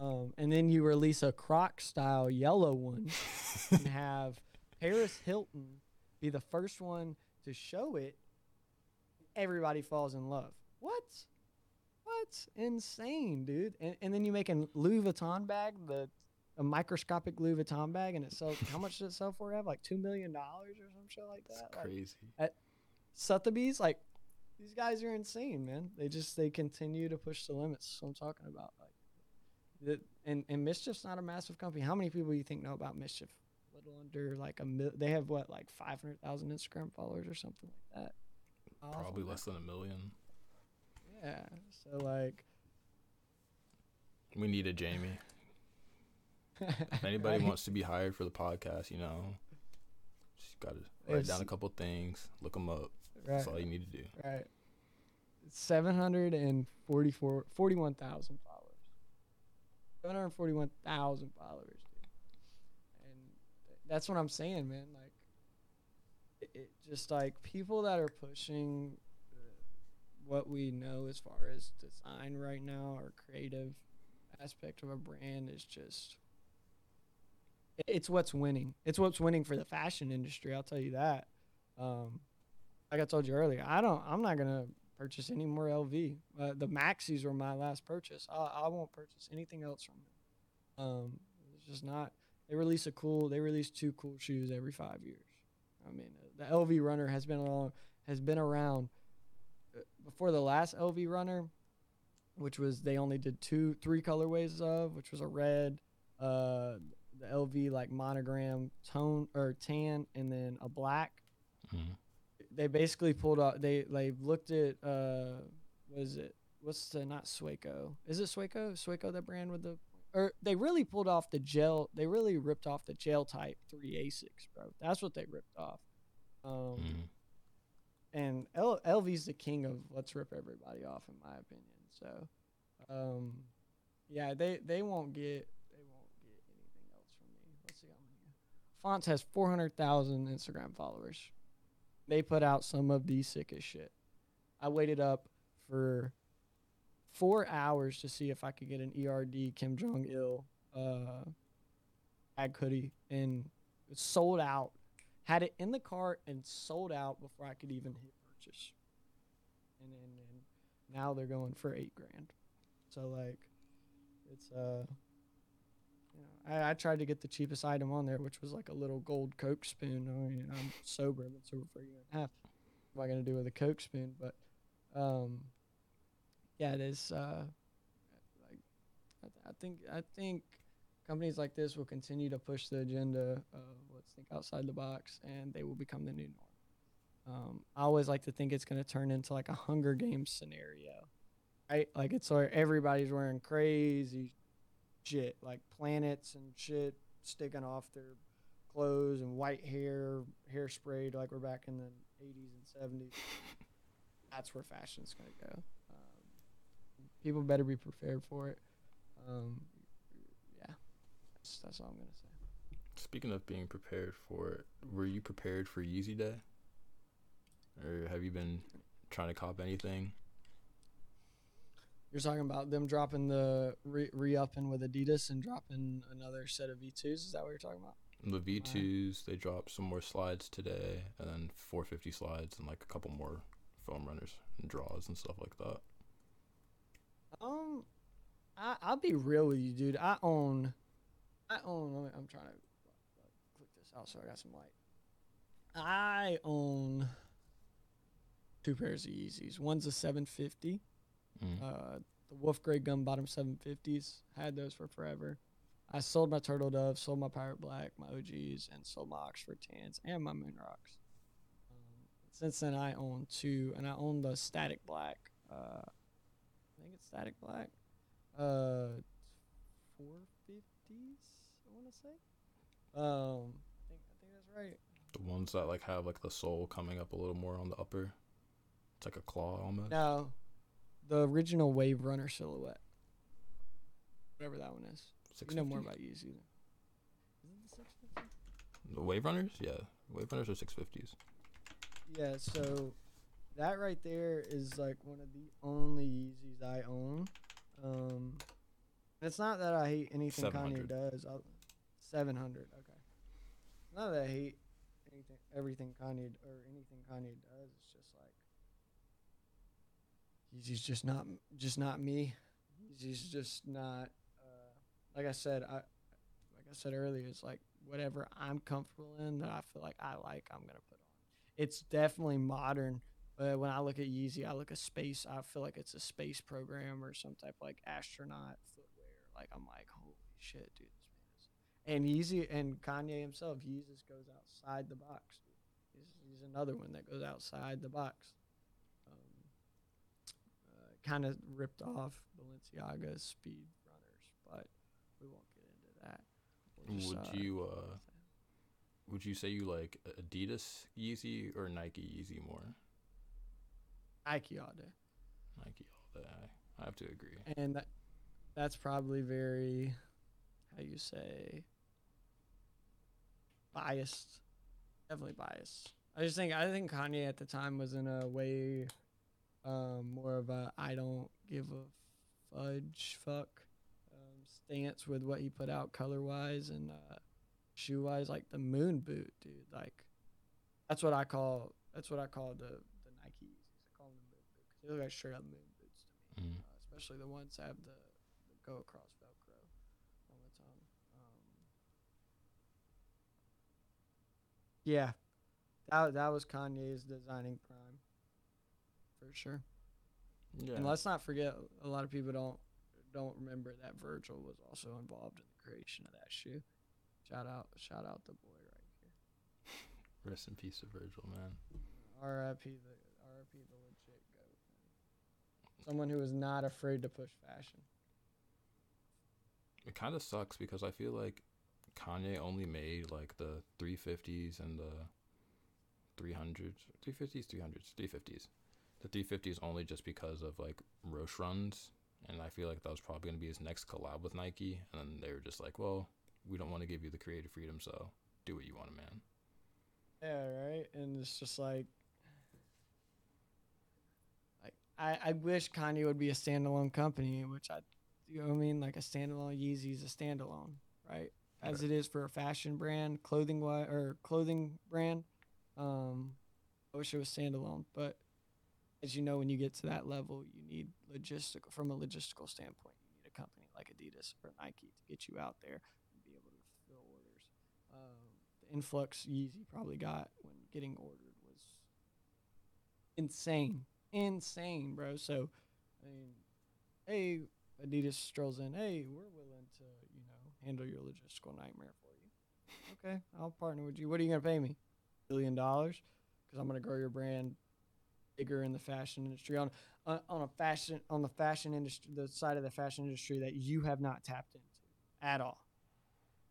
Um, and then you release a Croc style yellow one *laughs* and have Paris Hilton be the first one to show it. Everybody falls in love. What? What? Insane, dude. And, and then you make a Louis Vuitton bag, the a microscopic Louis Vuitton bag, and it sells. how much does it sell for? Have like two million dollars or some shit like that. Like, crazy. At Sotheby's, like these guys are insane, man. They just they continue to push the limits. I'm talking about. Like, the, and and MSCHF's not a massive company. How many people do you think know about MSCHF? A little under like a mil. They have what like five hundred thousand Instagram followers or something like that. Awful, Probably less than a million. Yeah. So like. We need a Jamie. *laughs* If anybody right? wants to be hired for the podcast, you know, just gotta write down a couple things, look them up. right. That's all you need to do. Right. 744 41,000 followers. 741,000 followers, dude. And that's what I'm saying, man. Like it, it just like people that are pushing uh, what we know as far as design right now or creative aspect of a brand is just it's what's winning. It's what's winning for the fashion industry, I'll tell you that. Um like I told you earlier, I don't. I'm not gonna purchase any more LV. Uh, the Maxis were my last purchase. I, I won't purchase anything else from them. Um, it's just not. They release a cool. They release two cool shoes every five years. I mean, uh, the LV Runner has been along, has been around uh, before the last LV Runner, which was they only did two, three colorways of, which was a red, uh, the LV like monogram tone or tan, and then a black. Mhm. they basically pulled out they they looked at uh was it? What's the not Swaco. Is it Swaco? Swaco that brand with the or they really pulled off the gel they really ripped off the gel type 3 Asics bro. That's what they ripped off. Um Mhm. and L- LV's the king of let's rip everybody off in my opinion so um yeah they they won't get they won't get anything else from me let's see how many Enfants has 400,000 Instagram followers they put out some of the sickest shit. I waited up for four hours to see if I could get an ERD Kim Jong Il uh, bag hoodie, and it sold out. Had it in the cart and sold out before I could even hit purchase. And then now they're going for eight grand. So like, it's uh. I, I tried to get the cheapest item on there, which was like a little gold Coke spoon. I mean, I'm sober. I've sober for a year and a half. What am I gonna do with a Coke spoon? But, um, yeah, it is. Uh, like, I, th- I think I think companies like this will continue to push the agenda of let's think outside the box, and they will become the new norm. Um, I always like to think it's going to turn into like a Hunger Games scenario, right? Like it's where everybody's wearing crazy shit, like planets and shit sticking off their clothes and white hair, hairsprayed like we're back in the 80s and 70s. *laughs* That's where fashion's going to go. Um, people better be prepared for it. Um, yeah, that's, that's all I'm going to say. Speaking of being prepared for it, were you prepared for Yeezy Day? Or have you been trying to cop anything? You're talking about them dropping the re upping with Adidas and dropping another set of V2s. Is that what you're talking about? The V2s, they dropped some more slides today, and then 450 slides and like a couple more foam runners and draws and stuff like that. Um, I I'll be real with you, dude. I own, I own. I'm trying to click this out so I got some light. I own two pairs of Yeezys. One's a 750. Mm. Uh, the Wolf Grey Gum Bottom 750s. Had those for forever. I sold my Turtle Dove, sold my Pirate Black, my OGs, and sold my Oxford Tans and my Moon Rocks. Um, since then, I own two, and I own the Static Black. Uh, I think it's Static Black. Uh, 450s, I want to say. Um, I think, I think that's right. The ones that like have like the sole coming up a little more on the upper. It's like a claw almost. No, the original Wave Runner silhouette. Whatever that one is. You know more about Yeezy. The Wave Runners, yeah, Wave Runners are six fifties. Yeah, so that right there is like one of the only Yeezys I own. Um, it's not that I hate anything Kanye does. I'll, 700, okay. Not that I hate anything, everything Kanye or anything Kanye does. It's just like he's just not just not me. He's just not uh, like I said. I like I said earlier. It's like whatever I'm comfortable in that I feel like I like. I'm gonna put on. It's definitely modern. But when I look at Yeezy, I look at space. I feel like it's a space program or some type of like astronaut footwear. Like I'm like, holy shit, dude. And Yeezy and Kanye himself, Yeezus goes outside the box. He's, he's another one that goes outside the box kind of ripped off Balenciaga's speed runners, but we won't get into that. We'll just, would uh, you uh, would you say you like Adidas Yeezy or Nike Yeezy more? Nike all day. Nike all day. I have to agree. And that that's probably very how you say biased. Definitely biased. I just think I think Kanye at the time was in a way um, more of a I don't give a fudge fuck um, stance with what he put out color wise and uh, shoe wise. Like the moon boot, dude. Like that's what I call that's what I call the the Nike I call them the moon boot because they look like straight up moon boots to me, mm. uh, especially the ones that have the, the go across Velcro on the tongue. Um, yeah, that that was Kanye's designing prime for sure. Yeah. And let's not forget, a lot of people don't don't remember that Virgil was also involved in the creation of that shoe. Shout out, shout out the boy right here. *laughs* Rest in peace to Virgil, man. R.I.P. the R.I.P. the legit goat. Someone who is not afraid to push fashion. It kind of sucks because I feel like Kanye only made like the 350s and the 300s, 350s, 300s, 350s the 350 is only just because of like Roshe runs, and I feel like that was probably going to be his next collab with Nike, and then they were just like, well, we don't want to give you the creative freedom, so do what you want, man. Yeah, right. And it's just like, like I, I wish Kanye would be a standalone company, which I, you know what I mean, like a standalone Yeezy's a standalone, right? As right. it is for a fashion brand, clothing or clothing brand. Um, I wish it was standalone, but as you know, when you get to that level, you need logistical from a logistical standpoint. You need a company like Adidas or Nike to get you out there and be able to fill orders. Um, the influx Yeezy probably got when getting ordered was insane, insane, bro. So, I mean, hey, Adidas strolls in. Hey, we're willing to, you know, handle your logistical nightmare for you. okay, I'll partner with you. What are you gonna pay me? Billion dollars because I'm gonna grow your brand bigger in the fashion industry on uh, on a fashion on the fashion industry the side of the fashion industry that you have not tapped into at all.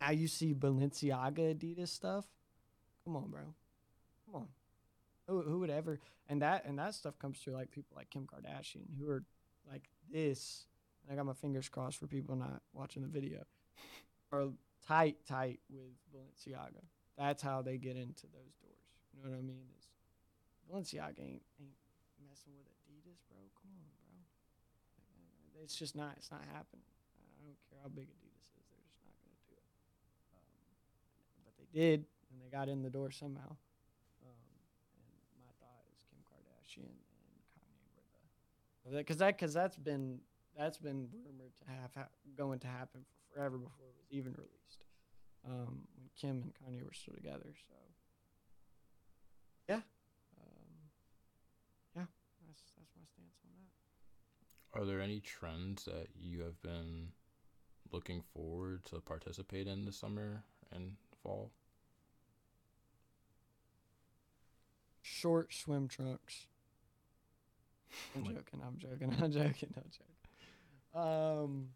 Now you see Balenciaga Adidas stuff. Come on, bro. Come on. Who, who would ever and that and that stuff comes through like people like Kim Kardashian who are like this. And I got my fingers crossed for people not watching the video. *laughs* Are tight, tight with Balenciaga. That's how they get into those doors. You know what I mean? Balenciaga ain't ain't messing with Adidas, bro. Come on, bro. It's just not. It's not happening. I don't care how big Adidas is. They're just not gonna do it. Um, but they did, and they got in the door somehow. Um, and my thought is Kim Kardashian and Kanye were the because that because that's been that's been rumored to have ha- going to happen for forever before it was even released. Um, when Kim and Kanye were still together, so yeah, um, yeah, that's that's my stance on that. Are there any trends that you have been looking forward to participate in this summer and fall? Short swim trunks. I'm joking. I'm joking. *laughs* I'm joking. I'm joking. Um,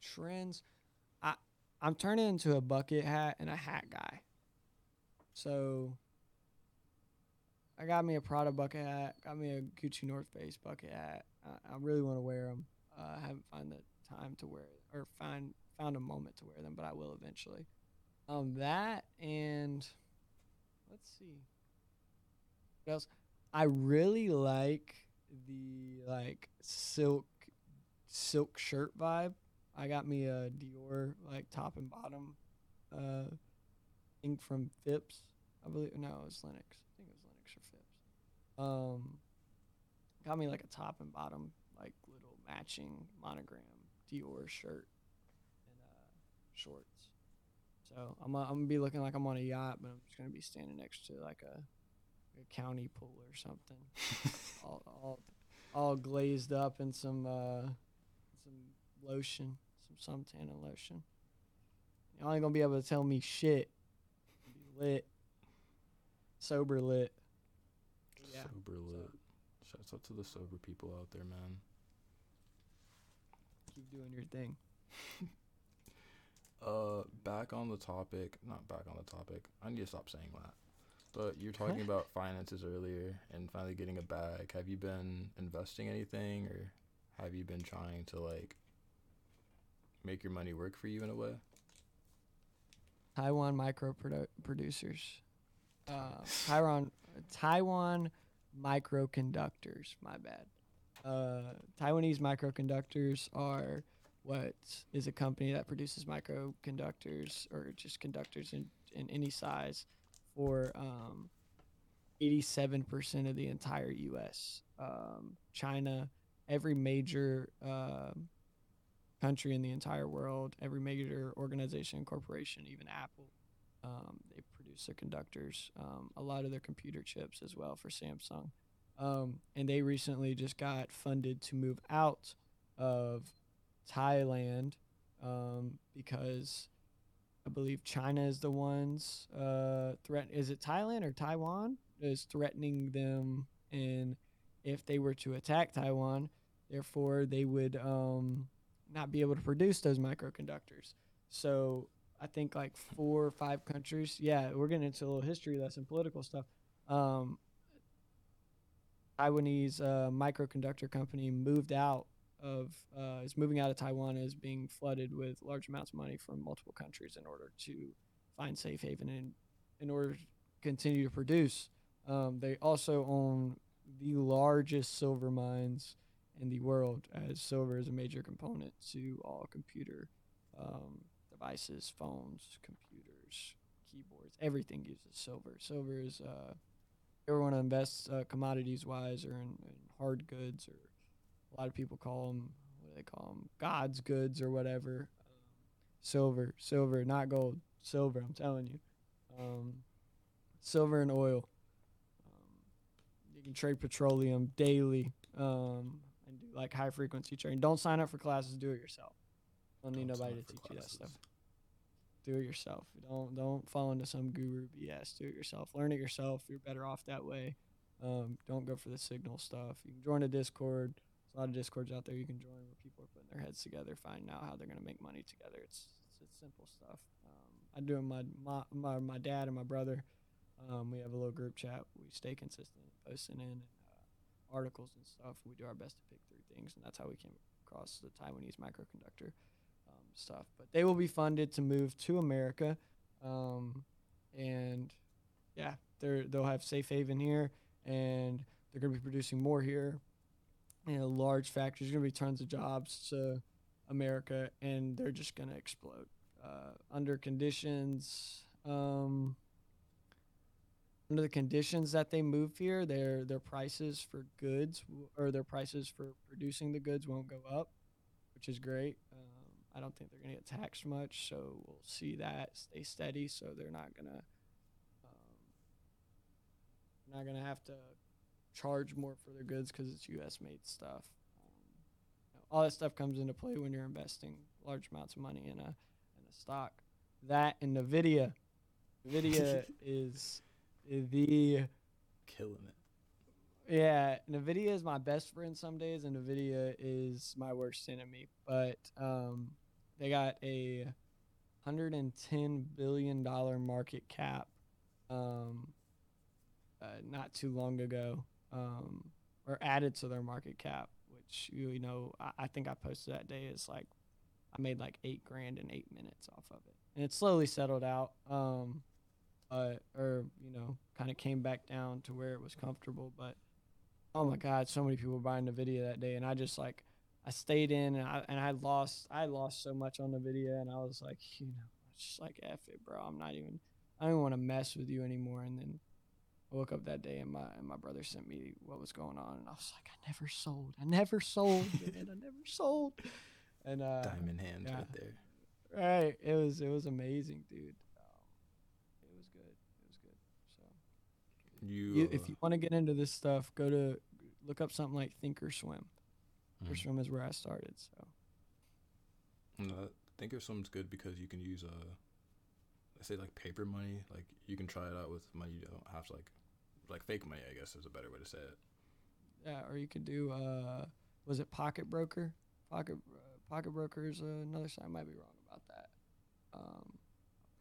trends. I I'm turning into a bucket hat and a hat guy. So I got me a Prada bucket hat. Got me a Gucci North Face bucket hat. I, I really want to wear them. Uh, I haven't found the time to wear or find found a moment to wear them, but I will eventually. Um, that and let's see. What else? I really like the like silk silk shirt vibe. I got me a Dior like top and bottom uh thing from Phipps. I believe no, it was Lenox. I think it was Lenox or Phipps. Um got me like a top and bottom like little matching monogram Dior shirt and uh shorts. So I'm uh, I'm gonna be looking like I'm on a yacht, but I'm just gonna be standing next to like a, a county pool or something, *laughs* all, all all glazed up in some uh, some lotion, some suntan and lotion. Y'all ain't gonna be able to tell me shit. Be lit, sober lit. Yeah. Sober lit. Shouts out to the sober people out there, man. Keep doing your thing. *laughs* Uh, back on the topic. Not back on the topic. I need to stop saying that. But you're talking about finances earlier and finally getting a bag. Have you been investing anything, or have you been trying to like make your money work for you in a way? Taiwan micro produ- producers. Uh, Taiwan Taiwan microconductors. My bad. Uh, Taiwanese microconductors are what is a company that produces microconductors or just conductors in, in any size for um, 87% of the entire U.S. Um, China, every major um country in the entire world, every major organization, corporation, even Apple, um, they produce their conductors, um, a lot of their computer chips as well for Samsung. Um, and they recently just got funded to move out of Thailand um, because I believe China is the ones uh, threat. Is it Thailand or Taiwan is threatening them? And if they were to attack Taiwan, therefore they would um, not be able to produce those microconductors. So I think like four or five countries. Yeah, we're getting into a little history lesson, political stuff. Um, Taiwanese uh, microconductor company moved out of uh, is moving out of Taiwan is being flooded with large amounts of money from multiple countries in order to find safe haven and in order to continue to produce. Um, they also own the largest silver mines in the world, as silver is a major component to all computer um, devices, phones, computers, keyboards. Everything uses silver. Silver is uh, everyone invests uh, commodities wise or in, in hard goods or a lot of people call them what do they call them god's goods or whatever um, silver silver not gold silver i'm telling you um, silver and oil um, you can trade petroleum daily um, and do like high frequency trading don't sign up for classes do it yourself don't need Don't sign nobody to teach you that stuff classes. Do it yourself. Don't don't fall into some guru BS. Do it yourself. Learn it yourself. You're better off that way. Um, don't go for the signal stuff. You can join a Discord. There's a lot of Discords out there you can join where people are putting their heads together, finding out how they're gonna make money together. It's it's, it's simple stuff. Um, I do it my, my my my dad and my brother. Um, we have a little group chat. We stay consistent, posting in uh, articles and stuff. We do our best to pick through things, and that's how we came across the Taiwanese microconductor stuff. But they will be funded to move to America, um, and yeah, they're they'll have safe haven here, and they're going to be producing more here. You know, large factories. Going to be tons of jobs to America, and they're just going to explode uh, under conditions. Um, under the conditions that they move here, their their prices for goods w- or their prices for producing the goods won't go up, which is great. Um, I don't think they're gonna get taxed much, so we'll see that stay steady. So they're not gonna um, not gonna have to charge more for their goods because it's U.S. made stuff. Um, you know, all that stuff comes into play when you're investing large amounts of money in a in a stock. That and Nvidia. Nvidia *laughs* is the Killing it. yeah, Nvidia is my best friend some days, and Nvidia is my worst enemy. But um, they got a hundred and ten billion dollar market cap, um, uh, not too long ago, um, or added to their market cap, which you, know I, I think I posted that day is like I made like eight grand in eight minutes off of it, and it slowly settled out. Um, uh, or you know, kind of came back down to where it was comfortable. But oh my God, so many people buying Nvidia that day, and I just like I stayed in and I and I lost I lost so much on Nvidia, and I was like, you know, it's just like f it, bro. I'm not even I don't want to mess with you anymore. And then I woke up that day, and my and my brother sent me what was going on, and I was like, I never sold, I never sold, *laughs* man, I never sold. And uh, Diamond hands yeah. right there. Right. It was it was amazing, dude. Um, it was good. It was good. So You, you, uh, if you want to get into this stuff, go to look up something like Thinkorswim. Mhm. Thinkorswim is where I started. So No, I think Thinkorswim's good because you can use uh, let's say like paper money. Like you can try it out with money you don't have to like, like fake money. I guess is a better way to say it. yeah, or you could do uh, was it Pocket Broker? Pocket uh, Pocket Broker is uh, another site. I might be wrong about that. Um, I'm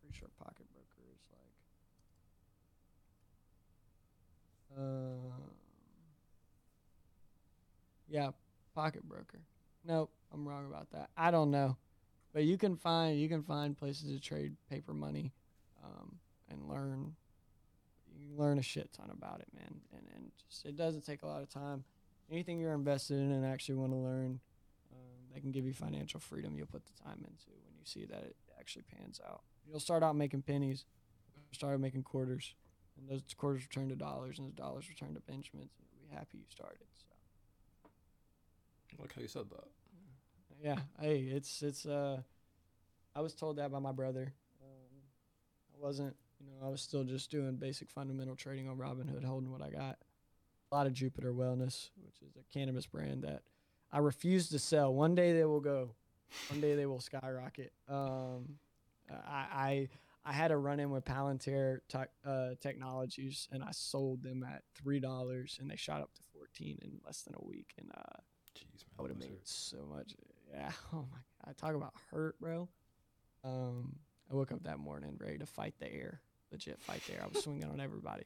pretty sure Pocket Broker is like. Um, yeah, Pocket Broker. Nope, I'm wrong about that. I don't know, but you can find you can find places to trade paper money, um, and learn. You learn a shit ton about it, man, and and just it doesn't take a lot of time. Anything you're invested in and actually want to learn, um, that can give you financial freedom. You'll put the time into when you see that it actually pans out. You'll start out making pennies, start making quarters, and those quarters return to dollars, and those dollars return to Benjamins, and you'll be happy you started. So. Like how you said that. Yeah, hey, it's it's uh, I was told that by my brother. Um, I wasn't, you know, I was still just doing basic fundamental trading on Robinhood, holding what I got. A lot of Jupiter Wellness, which is a cannabis brand that I refuse to sell. One day they will go. One day they will skyrocket. Um, I I I had a run in with Palantir tech uh, Technologies, and I sold them at three dollars, and they shot up to fourteen in less than a week. And uh, Jeez, man. I would have made must so much. Yeah. *laughs* Oh my god. I talk about hurt, bro. Um, I woke up that morning ready to fight the air. Legit fight the air. I was swinging on everybody,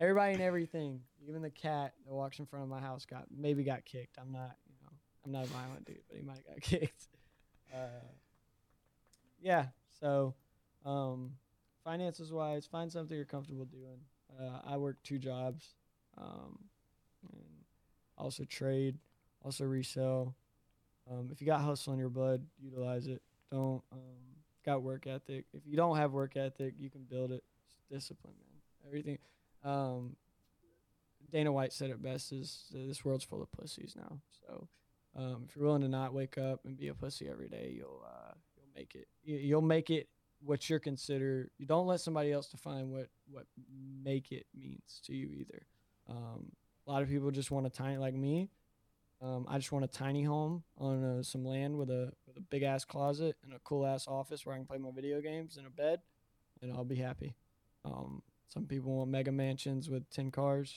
everybody and everything. Even the cat that walks in front of my house got maybe got kicked. I'm not, you know, I'm not a violent dude, but he might have got *laughs* kicked. Uh, yeah. So, um, finances wise, find something you're comfortable doing. Uh, I work two jobs, um, and also trade, also resell. Um, if you got hustle in your blood, utilize it. Don't um, got work ethic. If you don't have work ethic, you can build it. It's discipline, man. Everything. Um, Dana White said it best: "Is this world's full of pussies now? So, um, if you're willing to not wake up and be a pussy every day, you'll uh, you'll make it. You- You'll make it what you're considered. You don't let somebody else define what what make it means to you either. Um, a lot of people just want a tiny like me. Um, I just want a tiny home on uh, some land with a with a big ass closet and a cool ass office where I can play my video games and a bed, and I'll be happy. Um, some people want mega mansions with ten cars.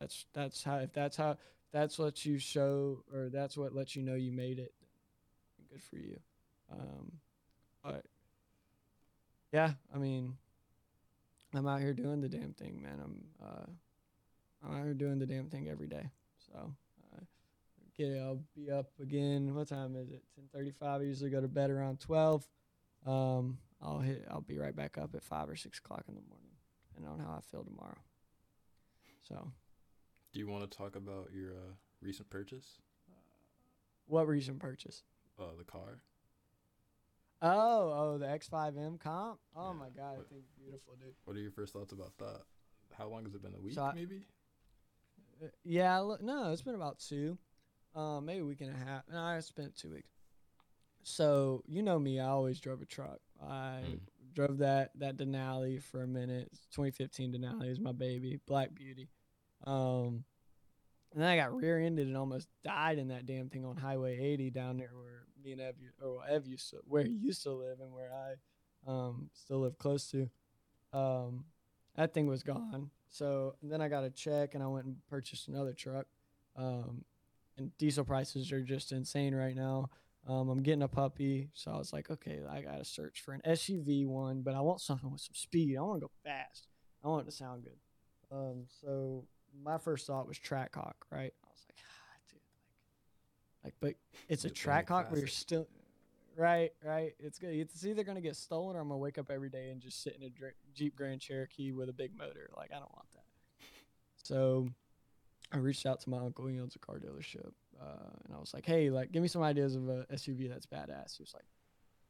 That's that's how if that's how that's what you show or that's what lets you know you made it. Good for you. Um, but yeah, I mean, I'm out here doing the damn thing, man. I'm uh, I'm out here doing the damn thing every day. So get I'll be up again. What time is it? Ten thirty five. I usually go to bed around twelve. Um, I'll hit. I'll be right back up at five or six o'clock in the morning, depending on how I feel tomorrow. So. Do you want to talk about your uh, recent purchase? What recent purchase? Uh, the car. Oh, oh, the X5M comp. Oh yeah. my god, what, I think beautiful, dude. What are your first thoughts about that? How long has it been? A week, so I, maybe. Uh, yeah, no, it's been about two um, maybe a week and a half. No, I spent two weeks. So you know me, I always drove a truck. I mm. drove that that Denali for a minute. 2015 Denali is my baby, Black Beauty. Um, and then I got rear-ended and almost died in that damn thing on Highway 80 down there where me and Ev, or Ev used to, where he used to live and where I um, still live close to. Um, that thing was gone. So then I got a check and I went and purchased another truck. Um, and diesel prices are just insane right now. Um, I'm getting a puppy, so I was like, okay, I gotta search for an SUV one, but I want something with some speed. I want to go fast. I want it to sound good. Um, so my first thought was Trackhawk, right? I was like, ah, dude, like, like, but it's a Trackhawk where you're still, right, right. It's good. It's either gonna get stolen or I'm gonna wake up every day and just sit in a Jeep Grand Cherokee with a big motor. Like, I don't want that. So I reached out to my uncle. He owns a car dealership, uh, and I was like, "Hey, like, give me some ideas of a SUV that's badass." He was like,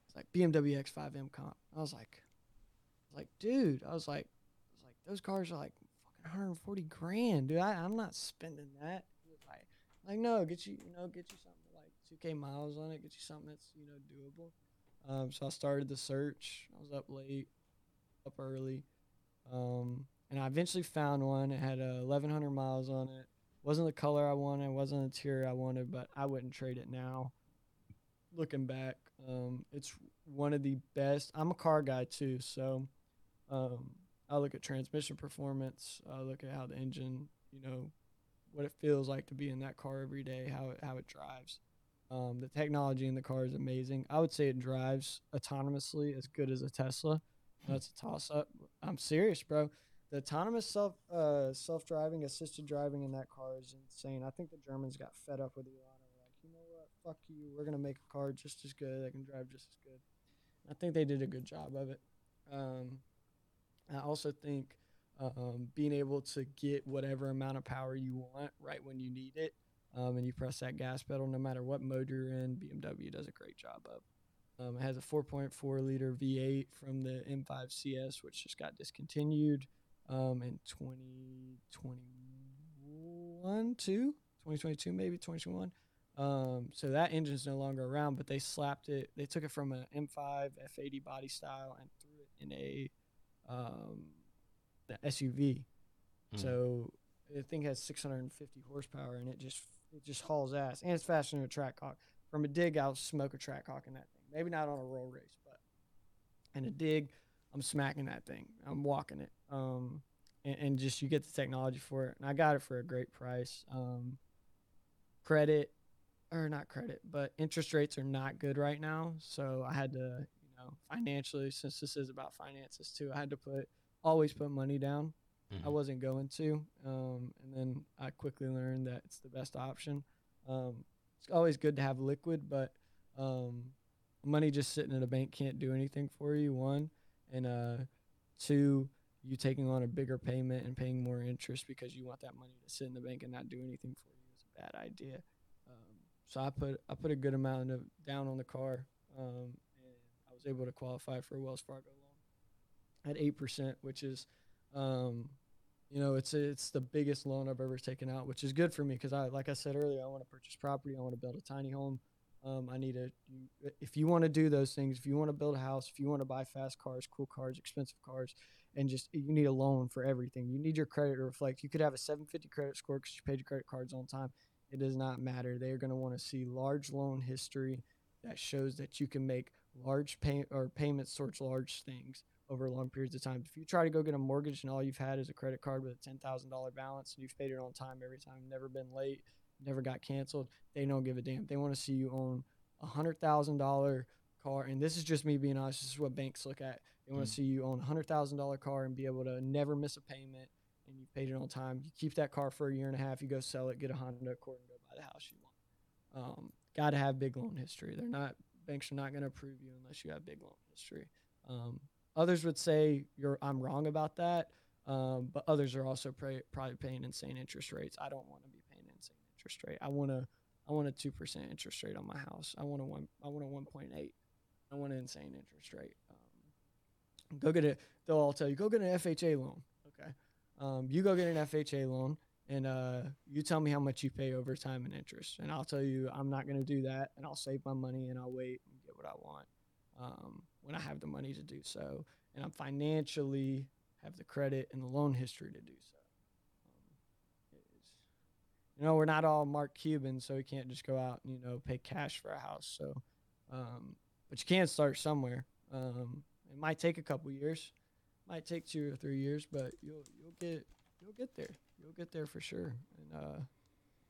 "It's like BMW X5M comp." I was like, like, dude, I was like, I was like, those cars are like fucking 140 grand, dude. I, I'm not spending that. Like, like, no, get you, you know, get you something like 2K miles on it, get you something that's you know doable. Um, so I started the search. I was up late, up early. Um, and I eventually found one. It had uh, 1,100 miles on it. wasn't the color I wanted, wasn't the interior I wanted, but I wouldn't trade it now. Looking back, um, it's one of the best. I'm a car guy too, so um, I look at transmission performance. I look at how the engine, you know, what it feels like to be in that car every day, how it, how it drives. Um, the technology in the car is amazing. I would say it drives autonomously as good as a Tesla. That's a toss up. I'm serious, bro the autonomous self uh, self driving assisted driving in that car is insane. I think the Germans got fed up with Elon and were like, you know what, fuck you, we're gonna make a car just as good that can drive just as good. I think they did a good job of it. Um, I also think um, being able to get whatever amount of power you want right when you need it, um, and you press that gas pedal no matter what mode you're in, BMW does a great job of. Um, it has a 4.4 liter V8 from the M5 CS, which just got discontinued um, in 2021, two, 2022, maybe 2021. Um, so that engine is no longer around, but they slapped it. They took it from an M5 F80 body style and threw it in a um, SUV. Mm. So the thing has 650 horsepower and it just it just hauls ass and it's faster than a Trackhawk. From a dig, I'll smoke a Trackhawk in that thing. Maybe not on a roll race, but in a dig, I'm smacking that thing. I'm walking it. Um, and, and, just you get the technology for it. And I got it for a great price. Um, credit or not credit, but interest rates are not good right now. So I had to, you know, financially, since this is about finances too, I had to put always put money down. Mm-hmm. I wasn't going to, um, and then I quickly learned that it's the best option. Um, it's always good to have liquid, but um, money just sitting in a bank can't do anything for you. One, and uh, two, you taking on a bigger payment and paying more interest because you want that money to sit in the bank and not do anything for you is a bad idea. Um, so I put I put a good amount of down on the car, um, and I was able to qualify for a Wells Fargo loan at eight percent, which is, um, you know, it's it's the biggest loan I've ever taken out, which is good for me because I like I said earlier, I want to purchase property, I want to build a tiny home. Um, I need a. If you want to do those things, if you want to build a house, if you want to buy fast cars, cool cars, expensive cars, and just you need a loan for everything. You need your credit to reflect. You could have a 750 credit score because you paid your credit cards on time. It does not matter. They're going to want to see large loan history that shows that you can make large pay or payments towards large things over long periods of time. If you try to go get a mortgage and all you've had is a credit card with a ten thousand dollar balance and you've paid it on time every time, never been late, never got canceled, they don't give a damn. They want to see you own a hundred thousand dollar car, and this is just me being honest. This is what banks look at. They want to mm. see you own a hundred thousand dollar car and be able to never miss a payment, and you paid it on time. You keep that car for a year and a half. You go sell it, get a Honda Accord, and go buy the house you want. Um, Got to have big loan history. They're not banks are not going to approve you unless you have big loan history. Um, others would say you're I'm wrong about that, um, but others are also probably paying insane interest rates. I don't want to be interest rate. I want to I want a two percent interest rate on my house. I want a one I want a one point eight. I want an insane interest rate. Um, go get it. They'll all tell you go get an FHA loan. Okay, um, you go get an FHA loan and uh, you tell me how much you pay over time and interest, and I'll tell you I'm not going to do that, and I'll save my money and I'll wait and get what I want um, when I have the money to do so, and I'm financially have the credit and the loan history to do so. You know, we're not all Mark Cuban, so we can't just go out and you know pay cash for a house. So, um, but you can start somewhere. Um, it might take a couple years, might take two or three years, but you'll you'll get you'll get there you'll get there for sure. And uh,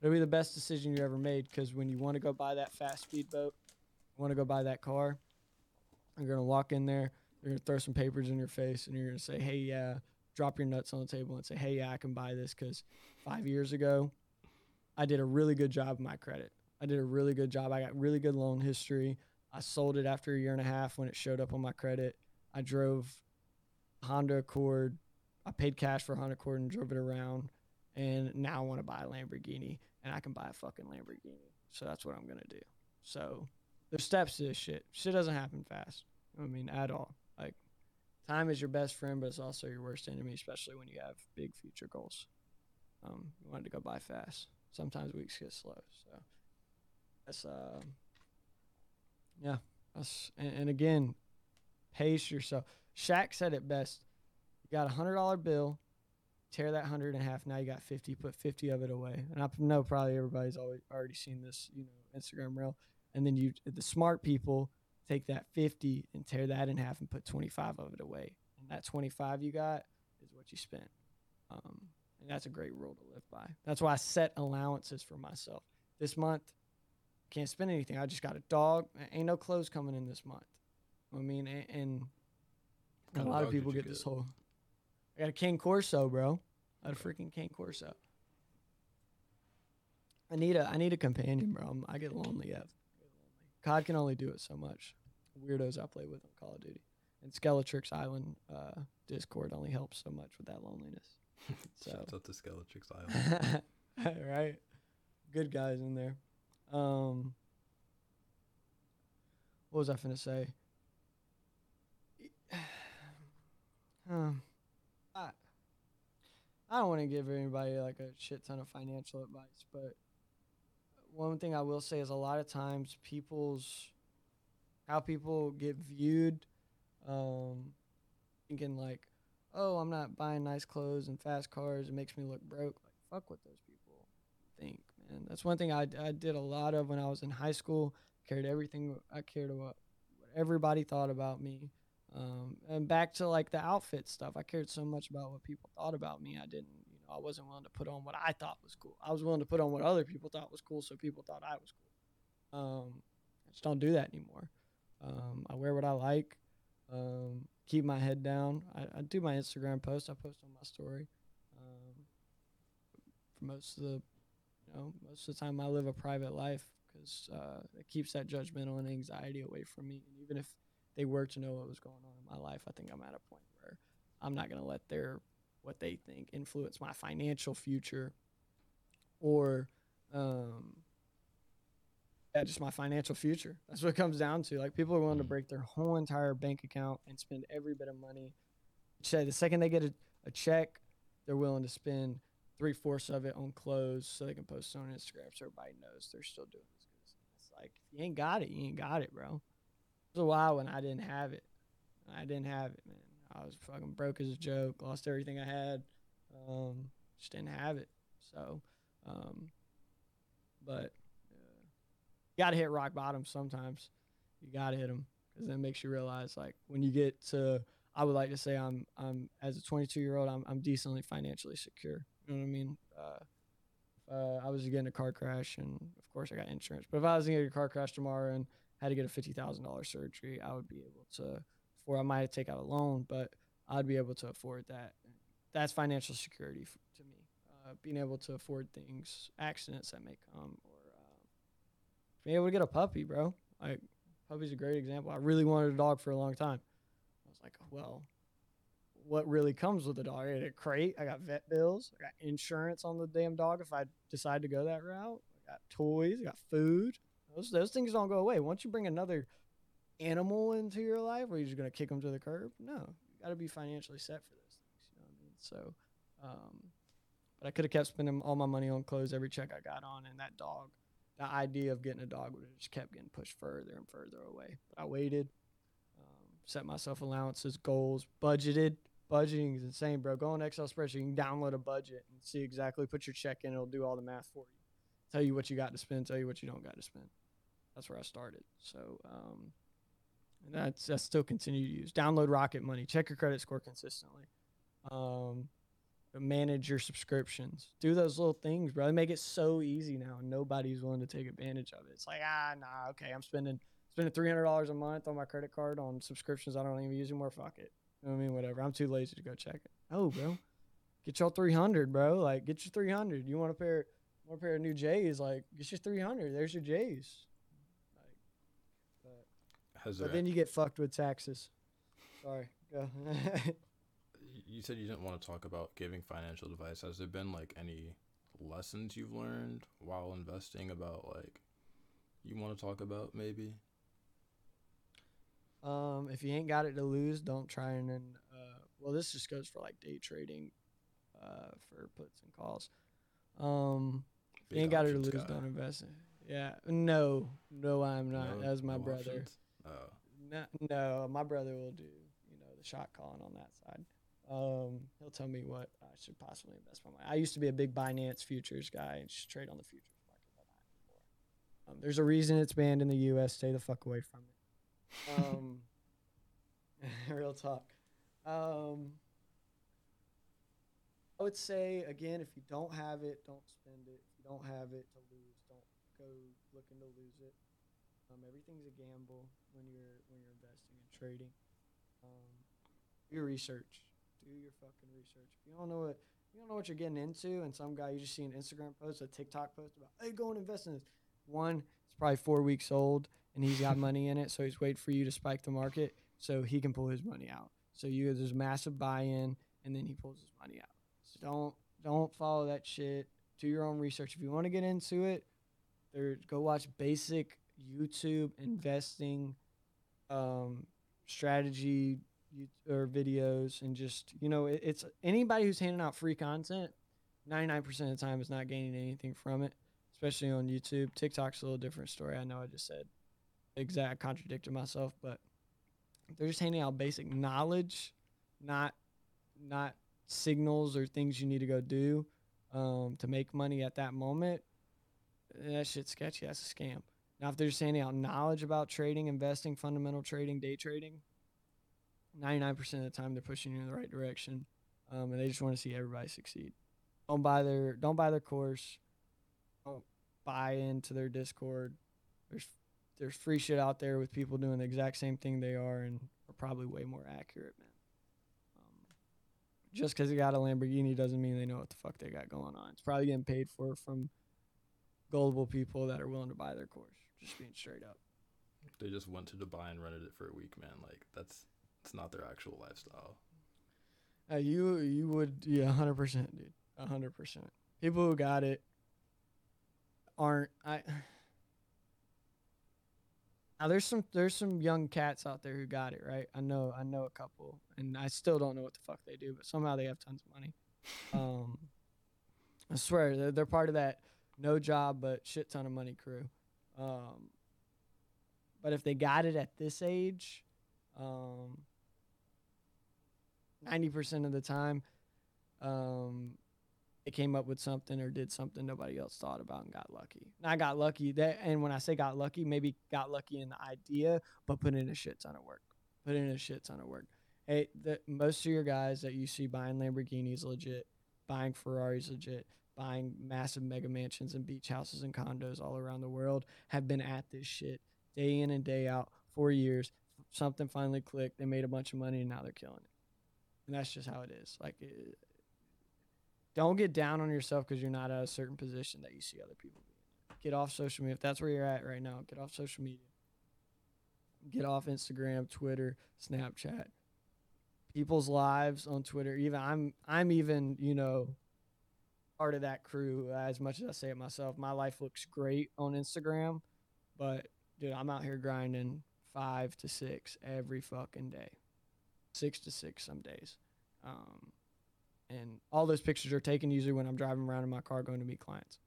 it'll be the best decision you ever made because when you want to go buy that fast speedboat, want to go buy that car, you're gonna walk in there, you're gonna throw some papers in your face, and you're gonna say, "Hey, yeah." Drop your nuts on the table and say, "Hey, yeah, I can buy this." Because five years ago, I did a really good job of my credit. I did a really good job. I got really good loan history. I sold it after a year and a half when it showed up on my credit. I drove Honda Accord. I paid cash for Honda Accord and drove it around and now I want to buy a Lamborghini, and I can buy a fucking Lamborghini. So that's what I'm gonna do. So there's steps to this shit. Shit doesn't happen fast. I mean, at all. Like time is your best friend, but it's also your worst enemy, especially when you have big future goals. Um, you wanted to go by fast. Sometimes weeks get slow. So that's uh, yeah. That's and, and again, pace yourself. Shaq said it best. You got a hundred dollar bill tear that hundred in half. Now you got fifty. Put fifty of it away. And I know probably everybody's always already seen this, you know, Instagram reel. And then you, the smart people, take that fifty and tear that in half and put twenty five of it away. And that twenty five you got is what you spent. Um, and that's a great rule to live by. That's why I set allowances for myself. This month, can't spend anything. I just got a dog. Ain't no clothes coming in this month. I mean, and, and a lot of people get, get this whole I got a King Corso, bro. I got a freaking King Corso. I need a I need a companion, bro. I'm, i get lonely. Yeah, COD can only do it so much. Weirdos I play with on Call of Duty, and Skeletrix Island uh, Discord only helps so much with that loneliness. *laughs* So Shouts out to Skeletrix Island. *laughs* right, good guys in there. Um, what was I gonna say? *sighs* Um, I, I don't want to give anybody like a shit ton of financial advice, but one thing I will say is a lot of times people's how people get viewed, um, thinking like, oh, I'm not buying nice clothes and fast cars. It makes me look broke. Like, fuck what those people think, man. That's one thing I, I did a lot of when I was in high school. Cared everything. I cared about what everybody thought about me. Um, and back to like the outfit stuff, I cared so much about what people thought about me. I didn't, you know, I wasn't willing to put on what I thought was cool. I was willing to put on what other people thought was cool, so people thought I was cool. Um, I just don't do that anymore. Um, I wear what I like. Um, keep my head down. I, I, do my Instagram post. I post on my story. Um, for most of the, you know, most of the time I live a private life because uh, it keeps that judgmental and anxiety away from me. And even if they were to know what was going on in my life, I think I'm at a point where I'm not going to let their what they think influence my financial future or um yeah, just my financial future. That's what it comes down to. Like people are willing to mm. break their whole entire bank account and spend every bit of money. Say the second they get a, a check, they're willing to spend three fourths of it on clothes so they can post it on Instagram so everybody knows they're still doing this. It's like if you ain't got it, you ain't got it, bro It was a while when I didn't have it. I didn't have it, man. I was fucking broke as a joke. Lost everything I had. Um, just didn't have it. So, um, but you got to hit rock bottom sometimes. You got to hit them because then it makes you realize like when you get to I would like to say I'm I'm as a 22 year old I'm I'm decently financially secure. You know what I mean? Uh, uh, I was to get in a car crash, and of course I got insurance. But if I was get a car crash tomorrow and had to get a fifty thousand dollars surgery, I would be able to. Or I might take out a loan, but I'd be able to afford that. That's financial security to me. Uh, being able to afford things, accidents that may come, or being able to get a puppy, bro. Like puppy's a great example. I really wanted a dog for a long time. I was like, well, what really comes with a dog? I got a crate. I got vet bills. I got insurance on the damn dog if I decide to go that route. I got toys. I got food. Those those things don't go away. Once you bring another animal into your life, are you just gonna kick them to the curb? No, you got to be financially set for those things. You know what I mean? So, um, but I could have kept spending all my money on clothes every check I got on, and that dog. The idea of getting a dog would have just kept getting pushed further and further away. But I waited, um, set myself allowances, goals, budgeted. Budgeting is insane, bro. Go on Excel spreadsheet. You can download a budget and see exactly. Put your check in. It'll do all the math for you. Tell you what you got to spend. Tell you what you don't got to spend. That's where I started. So, um, and that's that's still continue to use. Download Rocket Money. Check your credit score consistently. Um, manage your subscriptions. Do those little things, bro. They make it so easy now. and Nobody's willing to take advantage of it. It's like ah nah okay. I'm spending spending three hundred dollars a month on my credit card on subscriptions I don't even use anymore. Fuck it. You know what I mean, whatever. I'm too lazy to go check it. Oh, bro, get your three hundred, bro. Like get your three hundred. You want a pair? Want a pair of new J's? Like get your three hundred. There's your J's. Has But there, then you get fucked with taxes. Sorry. *laughs* You said you didn't want to talk about giving financial advice. Has there been like any lessons you've learned while investing about like you want to talk about maybe? um, if you ain't got it to lose, don't try and. Uh, well, this just goes for like day trading, uh, for puts and calls. Um, if you ain't got it to lose, guy. don't invest. In. Yeah. No. No, I'm not. No- That was my no brother. options? Oh, No, no, my brother will do, you know, the shot calling on that side. Um, he'll tell me what I should possibly invest my money. I used to be a big Binance futures guy and just trade on the futures market, but not anymore. Um, there's a reason it's banned in the U.S. Stay the fuck away from it. Um, *laughs* real talk. Um, I would say again, if you don't have it, don't spend it. If you don't have it to lose, don't go looking to lose it. Um, everything's a gamble when you're when you're investing and trading. Um, do your research. Do your fucking research. If you don't know what you don't know what you're getting into, and some guy you just see an Instagram post, a TikTok post about, hey, go and invest in this. One, it's probably four weeks old, and he's got money in it, so he's waiting for you to spike the market so he can pull his money out. So you there's massive buy-in, and then he pulls his money out. So don't don't follow that shit. Do your own research. If you want to get into it, there go watch basic YouTube investing um, strategy you- or videos, and just you know, it, it's anybody who's handing out free content. Ninety nine percent of the time is not gaining anything from it, especially on YouTube. TikTok's a little different story. I know I just said exact contradicted myself, but they're just handing out basic knowledge, not not signals or things you need to go do um, to make money at that moment. That shit's sketchy. That's a scam. Now, if they're just handing out knowledge about trading, investing, fundamental trading, day trading, 99% of the time they're pushing you in the right direction, um, and they just want to see everybody succeed. Don't buy their don't buy their course. Don't buy into their Discord. There's there's free shit out there with people doing the exact same thing they are and are probably way more accurate, man. Um, just because they got a Lamborghini doesn't mean they know what the fuck they got going on. It's probably getting paid for from gullible people that are willing to buy their course. Just being straight up. they just went to Dubai and rented it for a week, man. Like that's it's not their actual lifestyle. Uh, you you would yeah, hundred percent, dude, hundred percent. People who got it aren't I. *sighs* Now there's some there's some young cats out there who got it right. I know I know a couple, and I still don't know what the fuck they do, but somehow they have tons of money. *laughs* Um, I swear they're, they're part of that no job but shit ton of money crew. Um, but if they got it at this age, um, ninety percent of the time, um, came up with something or did something nobody else thought about and got lucky. And I got lucky that, and when I say got lucky, maybe got lucky in the idea, but put in a shit ton of work. Put in a shit ton of work. Hey, the, most of your guys that you see buying Lamborghinis legit, buying Ferraris legit, buying massive mega mansions and beach houses and condos all around the world have been at this shit day in and day out for years. Something finally clicked. They made a bunch of money and now they're killing it. And that's just how it is. Like, it, don't get down on yourself because you're not at a certain position that you see other people. Get off social media. If that's where you're at right now, get off social media. Get off Instagram, Twitter, Snapchat. People's lives on Twitter. Even I'm I'm even, you know, part of that crew as much as I say it myself. My life looks great on Instagram, but dude, I'm out here grinding five to six every fucking day. Six to six some days. Um, and all those pictures are taken usually when I'm driving around in my car going to meet clients,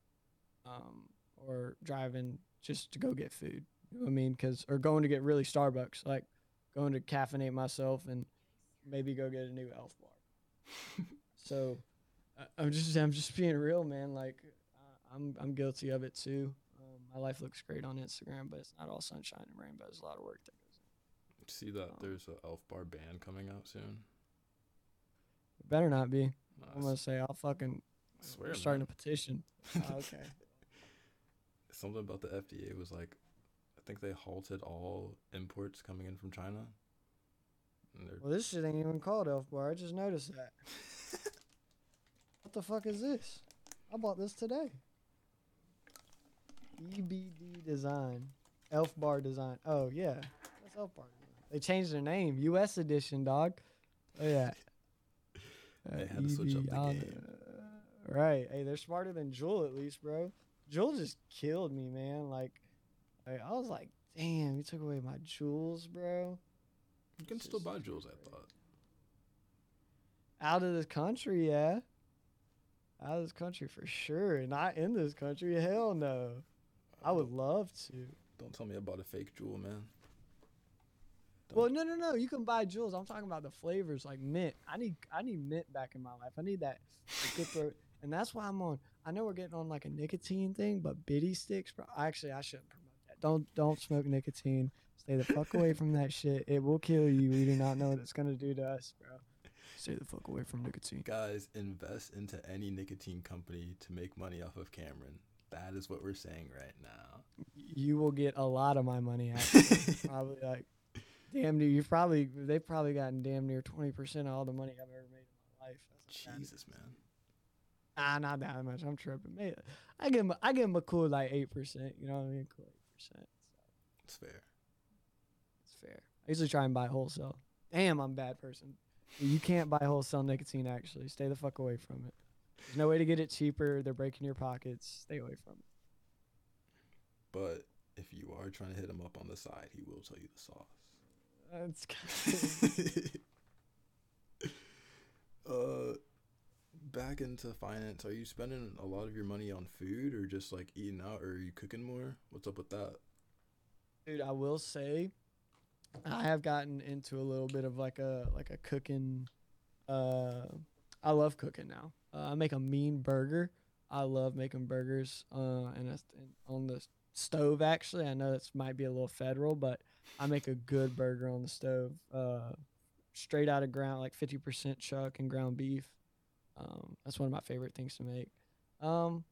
um, or driving just to go get food. You know what I mean? Cause or going to get really Starbucks, like going to caffeinate myself and maybe go get a new Elf bar. *laughs* so I'm just I'm just being real, man. Like I'm I'm guilty of it too. Um, my life looks great on Instagram, but it's not all sunshine and rainbows. A lot of work that in. See that um, there's an Elf Bar band coming out soon. It better not be. I'm gonna say I'll fucking. I swear, we're starting man. a petition. *laughs* oh, okay. Something about the FDA was like, I think they halted all imports coming in from China. Well, this shit ain't even called Elf Bar. I just noticed that. *laughs* what the fuck is this? I bought this today. EBD Design. Elf Bar Design. Oh, yeah. That's Elf Bar Design. They changed their name. U.S. edition, dog. Oh, yeah. *laughs* Uh, they had to switch up the game. right. Hey, they're smarter than Juul at least, bro. Juul just killed me, man. Like, I was like, damn, you took away my Juuls, bro. You can still buy Juuls, I thought. Out of this country, yeah. Out of this country for sure. Not in this country, hell no. I would love to. Don't tell me about a fake Juul, man. Well, no, no, no. You can buy Juuls. I'm talking about the flavors, like mint. I need, I need mint back in my life. I need that good throat, and that's why I'm on. I know we're getting on like a nicotine thing, but Bidi sticks, bro. Actually, I shouldn't promote that. Don't, don't smoke nicotine. Stay the fuck away from that shit. It will kill you. We do not know what it's gonna do to us, bro. Stay the fuck away from nicotine. Guys, invest into any nicotine company to make money off of Cameron. That is what we're saying right now. You will get a lot of my money. Actually, *laughs* probably like damn near. You've probably they've probably gotten damn near twenty percent of all the money I've ever made in my life. Jesus, man. Ah, not that much. I'm tripping. Maybe I give him I give him a cool like eight percent. You know what I mean? Cool eight percent. It's fair. It's fair. I usually try and buy wholesale. Damn, I'm a bad person. You can't buy wholesale nicotine. Actually, stay the fuck away from it. There's no way to get it cheaper. They're breaking your pockets. Stay away from it. But if you are trying to hit him up on the side, he will tell you the sauce. That's kind of *laughs* uh, back into finance. Are you spending a lot of your money on food, or just like eating out, or are you cooking more? What's up with that? Dude, I will say, I have gotten into a little bit of like a like a cooking. Uh, I love cooking now. Uh, I make a mean burger. I love making burgers. Uh, and, and on the stove actually. I know this might be a little federal, but I make a good burger on the stove. Uh, straight out of ground, like 50% chuck and ground beef. Um, that's one of my favorite things to make. Um,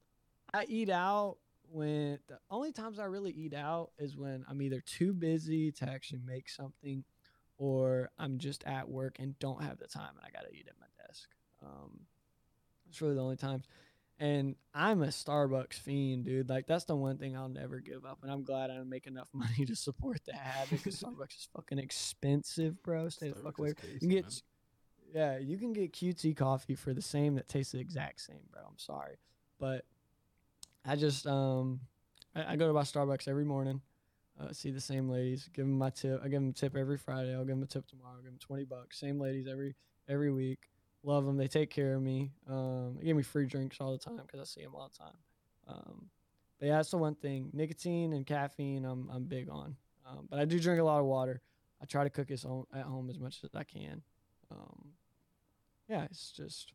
I eat out when the only times I really eat out is when I'm either too busy to actually make something or I'm just at work and don't have the time and I got to eat at my desk. Um, it's really the only times. And I'm a Starbucks fiend, dude. Like that's the one thing I'll never give up. And I'm glad I make enough *laughs* money to support the habit because Starbucks is fucking expensive, bro. Stay Starbucks the fuck away. you can get, man. yeah, you can get QT coffee for the same that tastes the exact same, bro. I'm sorry, but I just um, I, I go to my Starbucks every morning. Uh, see the same ladies. Give them my tip. I give them a tip every Friday. I'll give them a tip tomorrow. I'll give them twenty bucks. Same ladies every every week. Love them. They take care of me. Um, they give me free drinks all the time because I see them all the time. Um, but yeah, that's the one thing. Nicotine and caffeine, I'm I'm big on. Um, but I do drink a lot of water. I try to cook this at home as much as I can. Um, yeah, it's just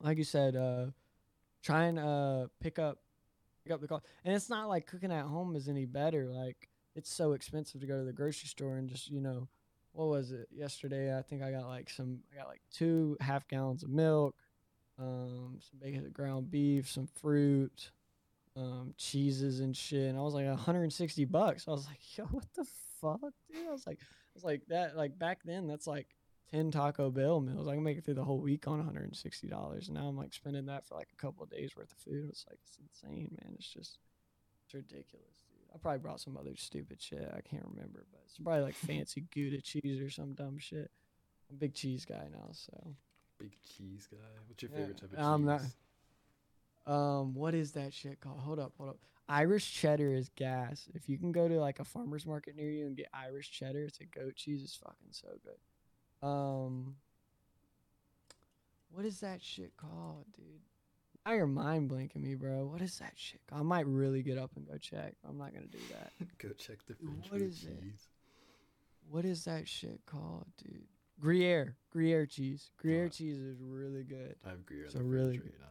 like you said, uh, and uh pick up pick up the cost. And it's not like cooking at home is any better. Like it's so expensive to go to the grocery store and just you know, what was it yesterday? I think I got like some. I got like two half gallons of milk, um, some bacon, ground beef, some fruit, um, cheeses and shit. And I was like 160 bucks. I was like, yo, what the fuck, dude? I was like, I was like that. Like back then, that's like 10 Taco Bell meals. I can make it through the whole week on $160. And now I'm like spending that for like a couple of days worth of food. It's like, it's insane, man. It's just, it's ridiculous. I probably brought some other stupid shit. I can't remember, but it's probably like *laughs* fancy Gouda cheese or some dumb shit. I'm a big cheese guy now, so. Big cheese guy. What's your favorite type of I'm cheese? not- Um, what is that shit called? Hold up, hold up. Irish cheddar is gas. If you can go to like a farmer's market near you and get Irish cheddar, it's a goat cheese. It's fucking so good. Um, what is that shit called, dude? Now you're mind blanking me, bro. What is that shit? I might really get up and go check. I'm not gonna do that. *laughs* Go check the fridge what for it? What is that shit called, dude? Gruyere, Gruyere cheese. Gruyere Uh, cheese is really good. I have Gruyere in So the really good. right now.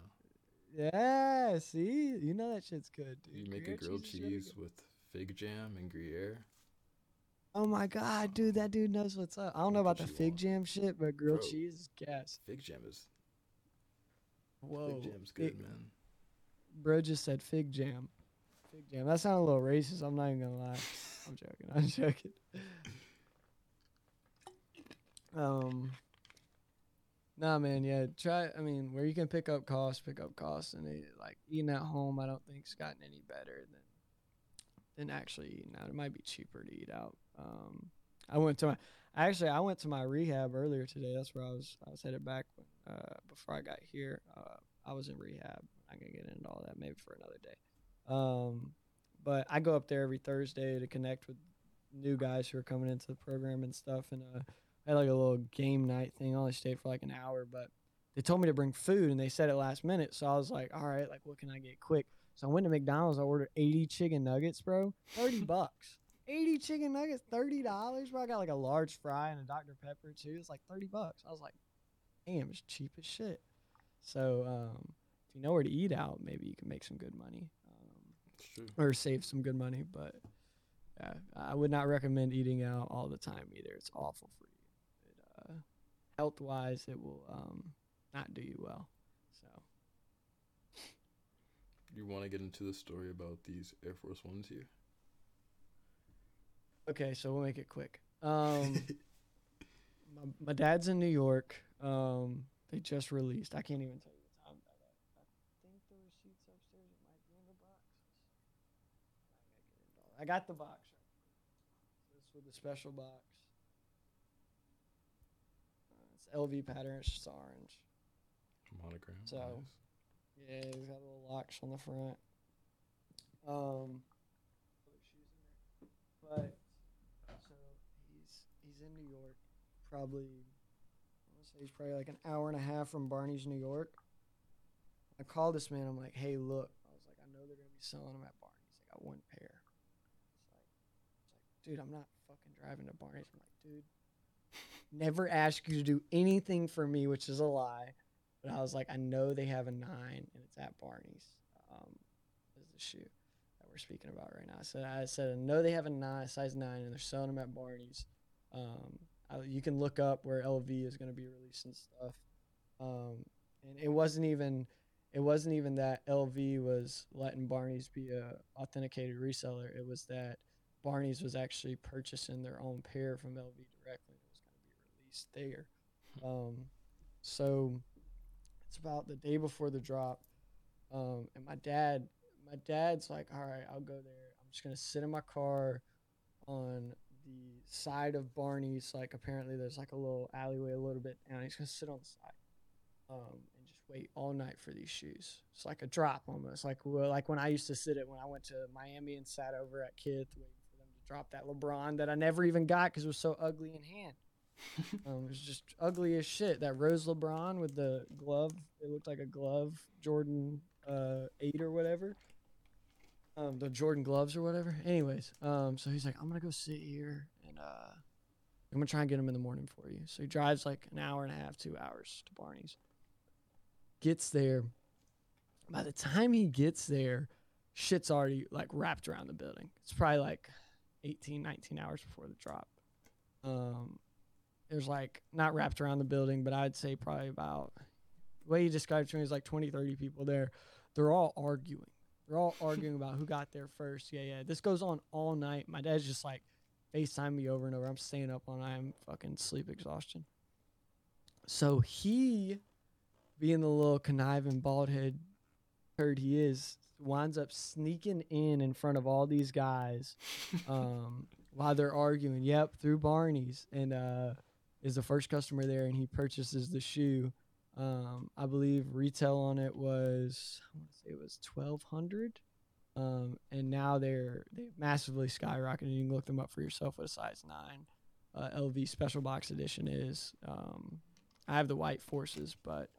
Yeah, see, you know that shit's good, dude. You make Gruyere a grilled is cheese good. with fig jam and Gruyere. Oh my god, dude, that dude knows what's up. I don't know about the fig want. jam shit, but grilled Bro. cheese is gas. Fig jam is Whoa, fig jam's good, man. bro just said fig jam. Fig jam. That sounded a little racist. I'm not even gonna lie. *laughs* I'm joking. I'm joking. Um. Nah, man. Yeah, try. I mean, where you can pick up costs, pick up costs, and it, like eating at home, I don't think's gotten any better than than actually eating out. It might be cheaper to eat out. Um, I went to my actually I went to my rehab earlier today. That's where I was. I was headed back when, uh, before I got here. Uh, I was in rehab. I'm not gonna get into all that. Maybe for another day. Um, but I go up there every Thursday to connect with new guys who are coming into the program and stuff. And uh, I had like a little game night thing. I only stayed for like an hour, but they told me to bring food and they said it last minute. So I was like, all right, like what can I get quick? So I went to McDonald's. I ordered 80 chicken nuggets, bro. 30 *laughs* bucks. 80 chicken nuggets, $30, bro. I got like a large fry and a Dr. Pepper too. It's like 30 bucks. I was like, damn, it's cheap as shit. So um, if you know where to eat out, maybe you can make some good money. Um, or save some good money. But yeah, I would not recommend eating out all the time either. It's awful for you. It, uh, health wise, it will um, not do you well. So You want to get into the story about these Air Force Ones here? okay, so we'll make it quick. Um, *laughs* my, my dad's in New York. Um, they just released. I can't even tell you the time. I, think the receipts upstairs. It might be in the box. I got the box. This with the special box. It's LV pattern. It's just orange. Monogram. So- nice. Yeah, he's got a little locks on the front. Um, but so he's he's in New York, probably. He's probably like an hour and a half from Barney's, New York. I called this man. I'm like, hey, look. I was like, I know they're gonna be selling them at Barney's. I got one pair. It's like, it's like, dude, I'm not fucking driving to Barney's. I'm like, dude, *laughs* never ask you to do anything for me, which is a lie. But I was like, I know they have a nine, and it's at Barney's. Um, is the shoe that we're speaking about right now. So I said, I know they have a nine, size nine, and they're selling them at Barney's. Um, You can look up where LV is going to be releasing stuff. Um, and it wasn't even, it wasn't even that LV was letting Barney's be a authenticated reseller. It was that Barney's was actually purchasing their own pair from LV directly. It was going to be released there. Um, so it's about the day before the drop. Um, and my dad, my dad's like, all right, I'll go there. I'm just gonna sit in my car on the side of Barney's. Like apparently there's like a little alleyway a little bit down. He's gonna sit on the side, um, and just wait all night for these shoes. It's like a drop almost, like well, like when I used to sit it when I went to Miami and sat over at Kith waiting for them to drop that LeBron that I never even got because it was so ugly in hand. *laughs* Um, it was just ugly as shit. That rose LeBron with the glove. It looked like a glove, Jordan uh, eight or whatever. Um, the Jordan gloves or whatever. Anyways, um, so he's like, I'm gonna go sit here and uh, I'm gonna try and get them in the morning for you. So he drives like an hour and a half, two hours to Barney's. gets there. By the time he gets there, shit's already like wrapped around the building. It's probably like 18, 19 hours before the drop. Um, there's like not wrapped around the building, but I'd say probably about the way he described to me is like 20, 30 people there. They're all arguing. They're all arguing about who got there first. Yeah, yeah. This goes on all night. My dad's just like FaceTime me over and over. I'm staying up on I'm fucking sleep exhaustion. So he, being the little conniving bald head turd he is, winds up sneaking in in front of all these guys *laughs* um, while they're arguing. Yep, through Barney's and uh, is the first customer there, and he purchases the shoe. Um, I believe retail on it was I want to say it was twelve hundred, um, and now they're they massively skyrocketed. You can look them up for yourself. What a size nine uh, LV special box edition is. Um, I have the white forces, but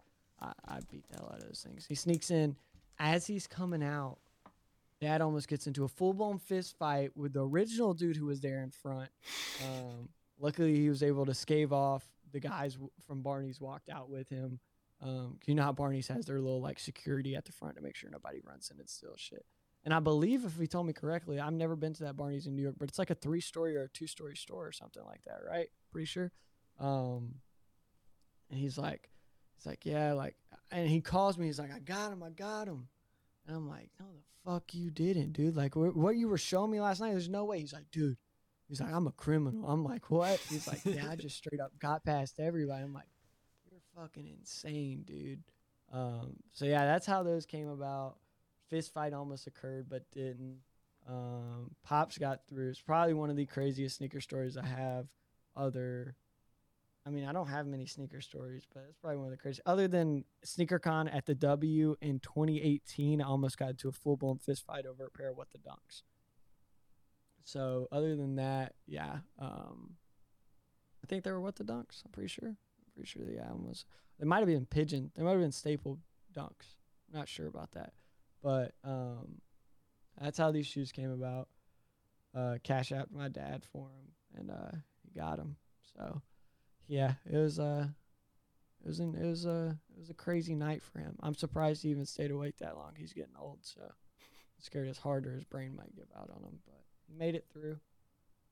I, I beat the hell out of those things. He sneaks in as he's coming out. Dad almost gets into a full blown fist fight with the original dude who was there in front. Um, luckily, he was able to scave off. The guys from Barney's walked out with him. Um, you know how Barney's has their little like security at the front to make sure nobody runs in and steals shit. And I believe, if he told me correctly, I've never been to that Barney's in New York, but it's like a three story or a two story store or something like that, right? Pretty sure. Um, and he's like, he's like, yeah, like, and he calls me. He's like, I got him, I got him. And I'm like, no, the fuck you didn't, dude. Like, wh- what you were showing me last night, there's no way. He's like, dude. He's like, I'm a criminal. I'm like, what? He's like, yeah, I just straight up got past everybody. I'm like, you're fucking insane, dude. Um, so yeah, that's how those came about. Fist fight almost occurred, but didn't. Um, Pops got through. It's probably one of the craziest sneaker stories I have. Other, I mean, I don't have many sneaker stories, but it's probably one of the craziest. Other than SneakerCon at the W in 2018, I almost got into a full blown fist fight over a pair of what the dunks. So other than that, yeah, um, I think they were what the dunks. I'm pretty sure. I'm pretty sure the album was. They might have been pigeon. They might have been staple dunks. Not sure about that, but um, that's how these shoes came about. Uh, cash out my dad for them, and uh, he got them. So, yeah, it was uh, it was an, it was a it was a crazy night for him. I'm surprised he even stayed awake that long. He's getting old, so scared his heart or his brain might give out on him. But made it through.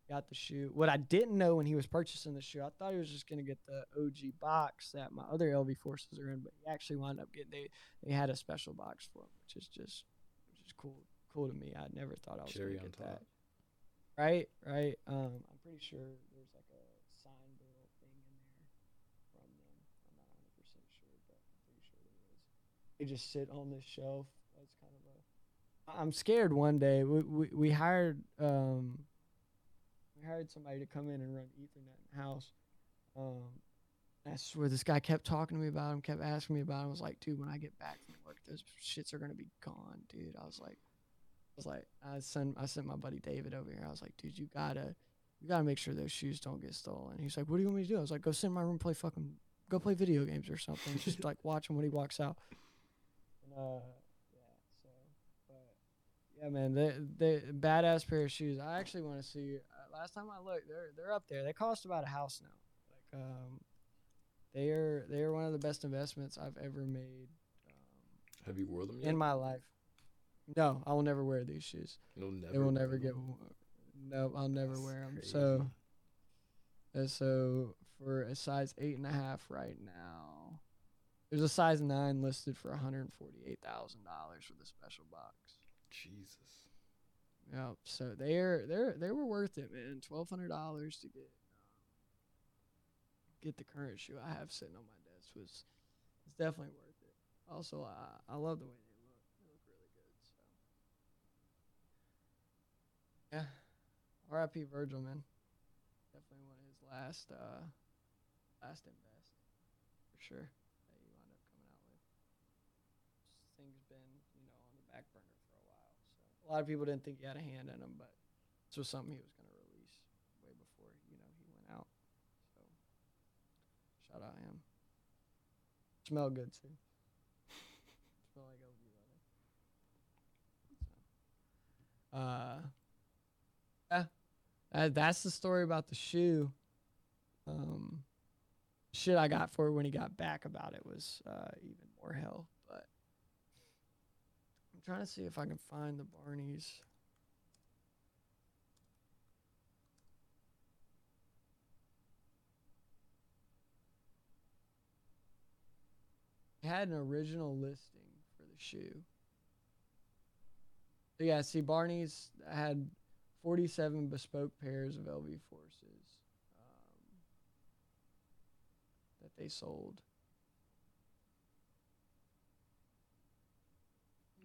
Got the shoe. What I didn't know when he was purchasing the shoe, I thought he was just gonna get the OG box that my other LV forces are in, but he actually wound up getting they they had a special box for him, which is just which is cool cool to me. I never thought I was Cherry gonna on get top. that. Right, right. Um, I'm pretty sure there's like a signed little thing in there from them. I'm not 100 percent sure, but I'm pretty sure there is. They just sit on this shelf. That's kind of a. I- I'm scared. One day we we, we hired um. We hired somebody to come in and run Ethernet in the house. Um, I swear this guy kept talking to me about him, kept asking me about him. I was like, dude, when I get back from work, those shits are gonna be gone, dude. I was like, I was like, I sent I sent my buddy David over here. I was like, dude, you gotta you gotta make sure those shoes don't get stolen. He's like, what do you want me to do? I was like, go sit in my room, play fucking, go play video games or something. Just like watch him when he walks out. *laughs* And, uh, yeah, man, they they badass pair of shoes. I actually want to see. Uh, last time I looked, they're they're up there. They cost about a house now. Like um, they are they are one of the best investments I've ever made um, Have you wore them yet? in my life. No, I will never wear these shoes. You'll never they will never them. get. No, I'll never That's wear them. crazy. So, uh, so for a size eight and a half right now, there's a size nine listed for one hundred forty-eight thousand dollars for the special box. Jesus. Yep. So they're they're they were worth it, man. Twelve hundred dollars to get um, get the current shoe I have sitting on my desk was it's definitely worth it. Also, I I love the way they look. They look really good. So yeah, R.I.P. Virgil, man. Definitely one of his last uh last invest for sure that he wound up coming out with. This thing's been you know on the back burner for a while. So a lot of people didn't think he had a hand in him, but this was something he was going to release way before you know he went out. So shout out him. Smell good too. *laughs* Smell like LV leather. So, uh, yeah, that, that's the story about the shoe. Um, shit I got for when he got back about it was uh, even more hell. But I'm trying to see if I can find the Barneys. had an original listing for the shoe. So yeah, see, Barney's had 47 bespoke pairs of LV Forces um, that they sold.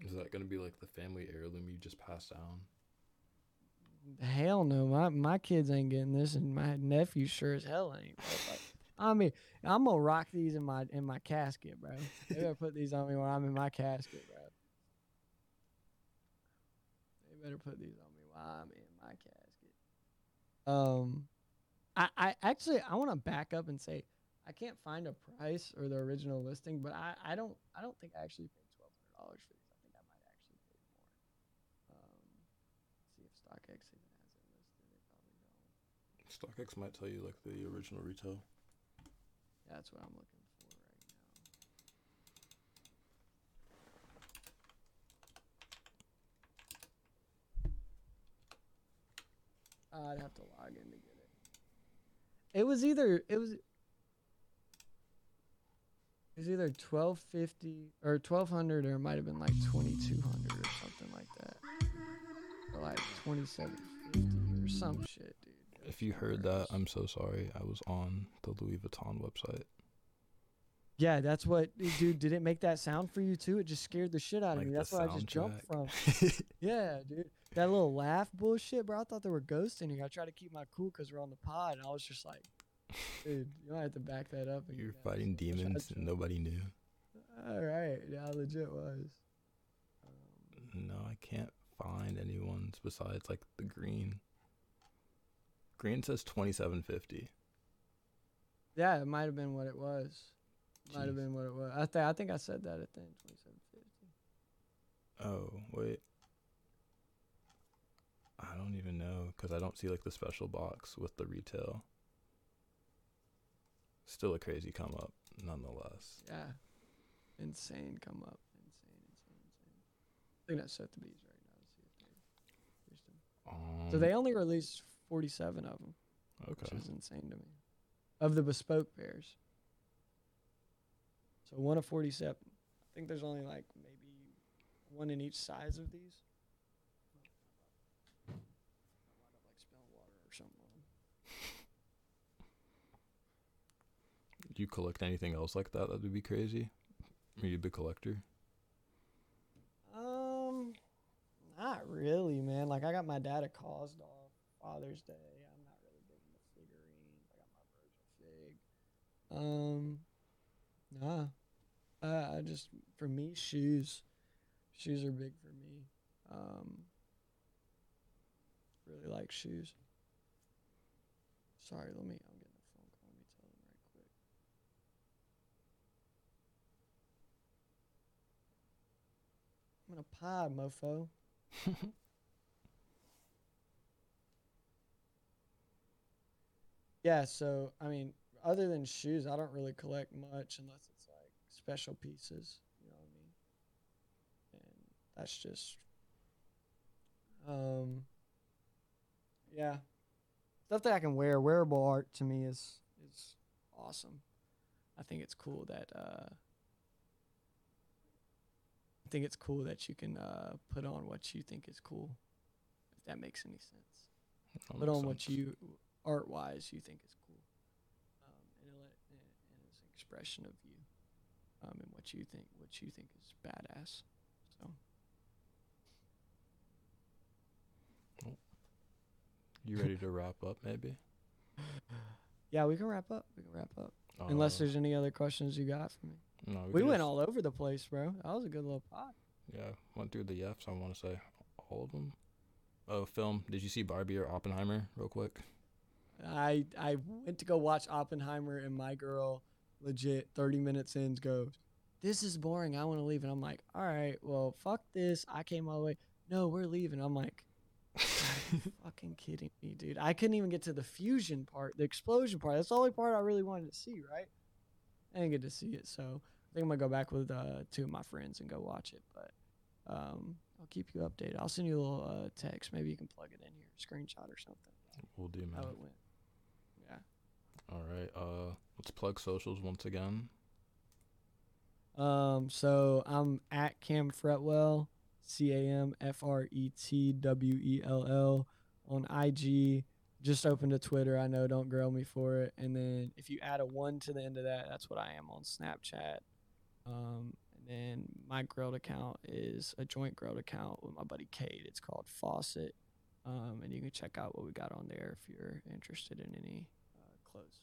Is that gonna be like the family heirloom you just passed down? Hell no, my my kids ain't getting this, and my nephew sure as hell ain't. I mean, I'm gonna rock these in my in my casket, bro. They better put these on me when I'm in my casket, bro. They better put these on me while I'm in my casket. Um, I I actually I want to back up and say I can't find a price or the original listing, but I I don't I don't think I actually paid twelve hundred dollars for these. I think I might actually pay more. Um, see if StockX even has it listed. They probably don't. StockX might tell you like the original retail. That's what I'm looking for right now. I'd have to log in to get it. It was either it was it was either twelve fifty or twelve hundred or it might have been like twenty two hundred or something like that. Or like twenty seven fifty or some shit, dude. If you heard that. I'm so sorry. I was on the Louis Vuitton website. Yeah, that's what, dude. Did it make that sound for you too? It just scared the shit out of Like me. That's what I just jumped from. *laughs* Yeah, dude. That little laugh bullshit, bro. I thought there were ghosts in here. I tried to keep my cool because we're on the pod, and I was just like, *laughs* dude, you might have to back that up. You're fighting tried demons and nobody knew. All right, yeah, I legit was. Um, No, I can't find anyone's besides like the green. Green says twenty seven fifty. yeah, it might have been what it was. Might have been what it was. I think I think I said that at the end, twenty-seven fifty. Oh wait, I don't even know because I don't see like the special box with the retail. Still a crazy come up, nonetheless. Yeah, insane. Come up, insane, insane, insane. I think that's right now to see if they them. Um, So they only released 47 of them, okay. which is insane to me. Of the bespoke pairs. So one of 47. I think there's only like maybe one in each size of these. I wound up like spilling water or something on 'em. Do you collect anything else like that? That would be crazy. Are you a big collector? Um, not really, man. Like I got my dad a KAWS off Father's Day. I'm not really big into figurines. I got my Virgil fig. Um, nah. I just for me shoes. Shoes are big for me. Um, really like shoes. Sorry, let me. I'm getting a phone call. Let me tell them right quick. I'm in a pod, mofo. *laughs* Yeah, so I mean, other than shoes, I don't really collect much unless it's like special pieces. You know what I mean? And that's just, um, yeah, stuff that I can wear. Wearable art to me is is awesome. I think it's cool that uh, I think it's cool that you can uh, put on what you think is cool. If that makes any sense That put on what you art wise you think is cool um, and, and and it's an expression of you um, and what you think what you think is badass so You ready to wrap up? Maybe. *laughs* yeah we can wrap up we can wrap up unless Uh, there's any other questions you got for me no, we could went all over the place bro that was a good little pot Yeah, went through the Fs. I want to say all of them. Oh, film. Did you see Barbie or Oppenheimer, real quick? I i went to go watch oppenheimer and my girl legit 30 minutes in goes this is boring i want to leave and i'm like all right well fuck this i came all the way no we're leaving i'm like *laughs* fucking kidding me, dude? I couldn't even get to the fusion part, the explosion part. That's the only part I really wanted to see, right? I didn't get to see it, so I think I'm gonna go back with uh, two of my friends and go watch it. But um, I'll keep you updated. I'll send you a little uh, text. Maybe you can plug it in here, screenshot or something. We'll do, man. How it went. All right. Uh, let's plug socials once again. Um, so I'm at Cam Fretwell, C A M F R E T W E L L on IG. Just opened a Twitter. I know, don't grill me for it. And then if you add a one to the end of that, that's what I am on Snapchat. Um, and then my Grailed account is a joint Grailed account with my buddy Kate. It's called Faucet. Um, and you can check out what we got on there if you're interested in any clothes.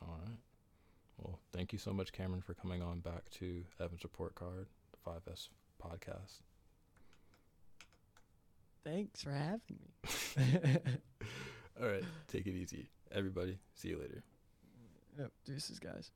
All right. Well, thank you so much, Cameron, for coming on back to Evans Report Card, the 5S podcast. Thanks for having me. *laughs* *laughs* All right. Take it easy. Everybody, see you later. Yep, deuces, guys.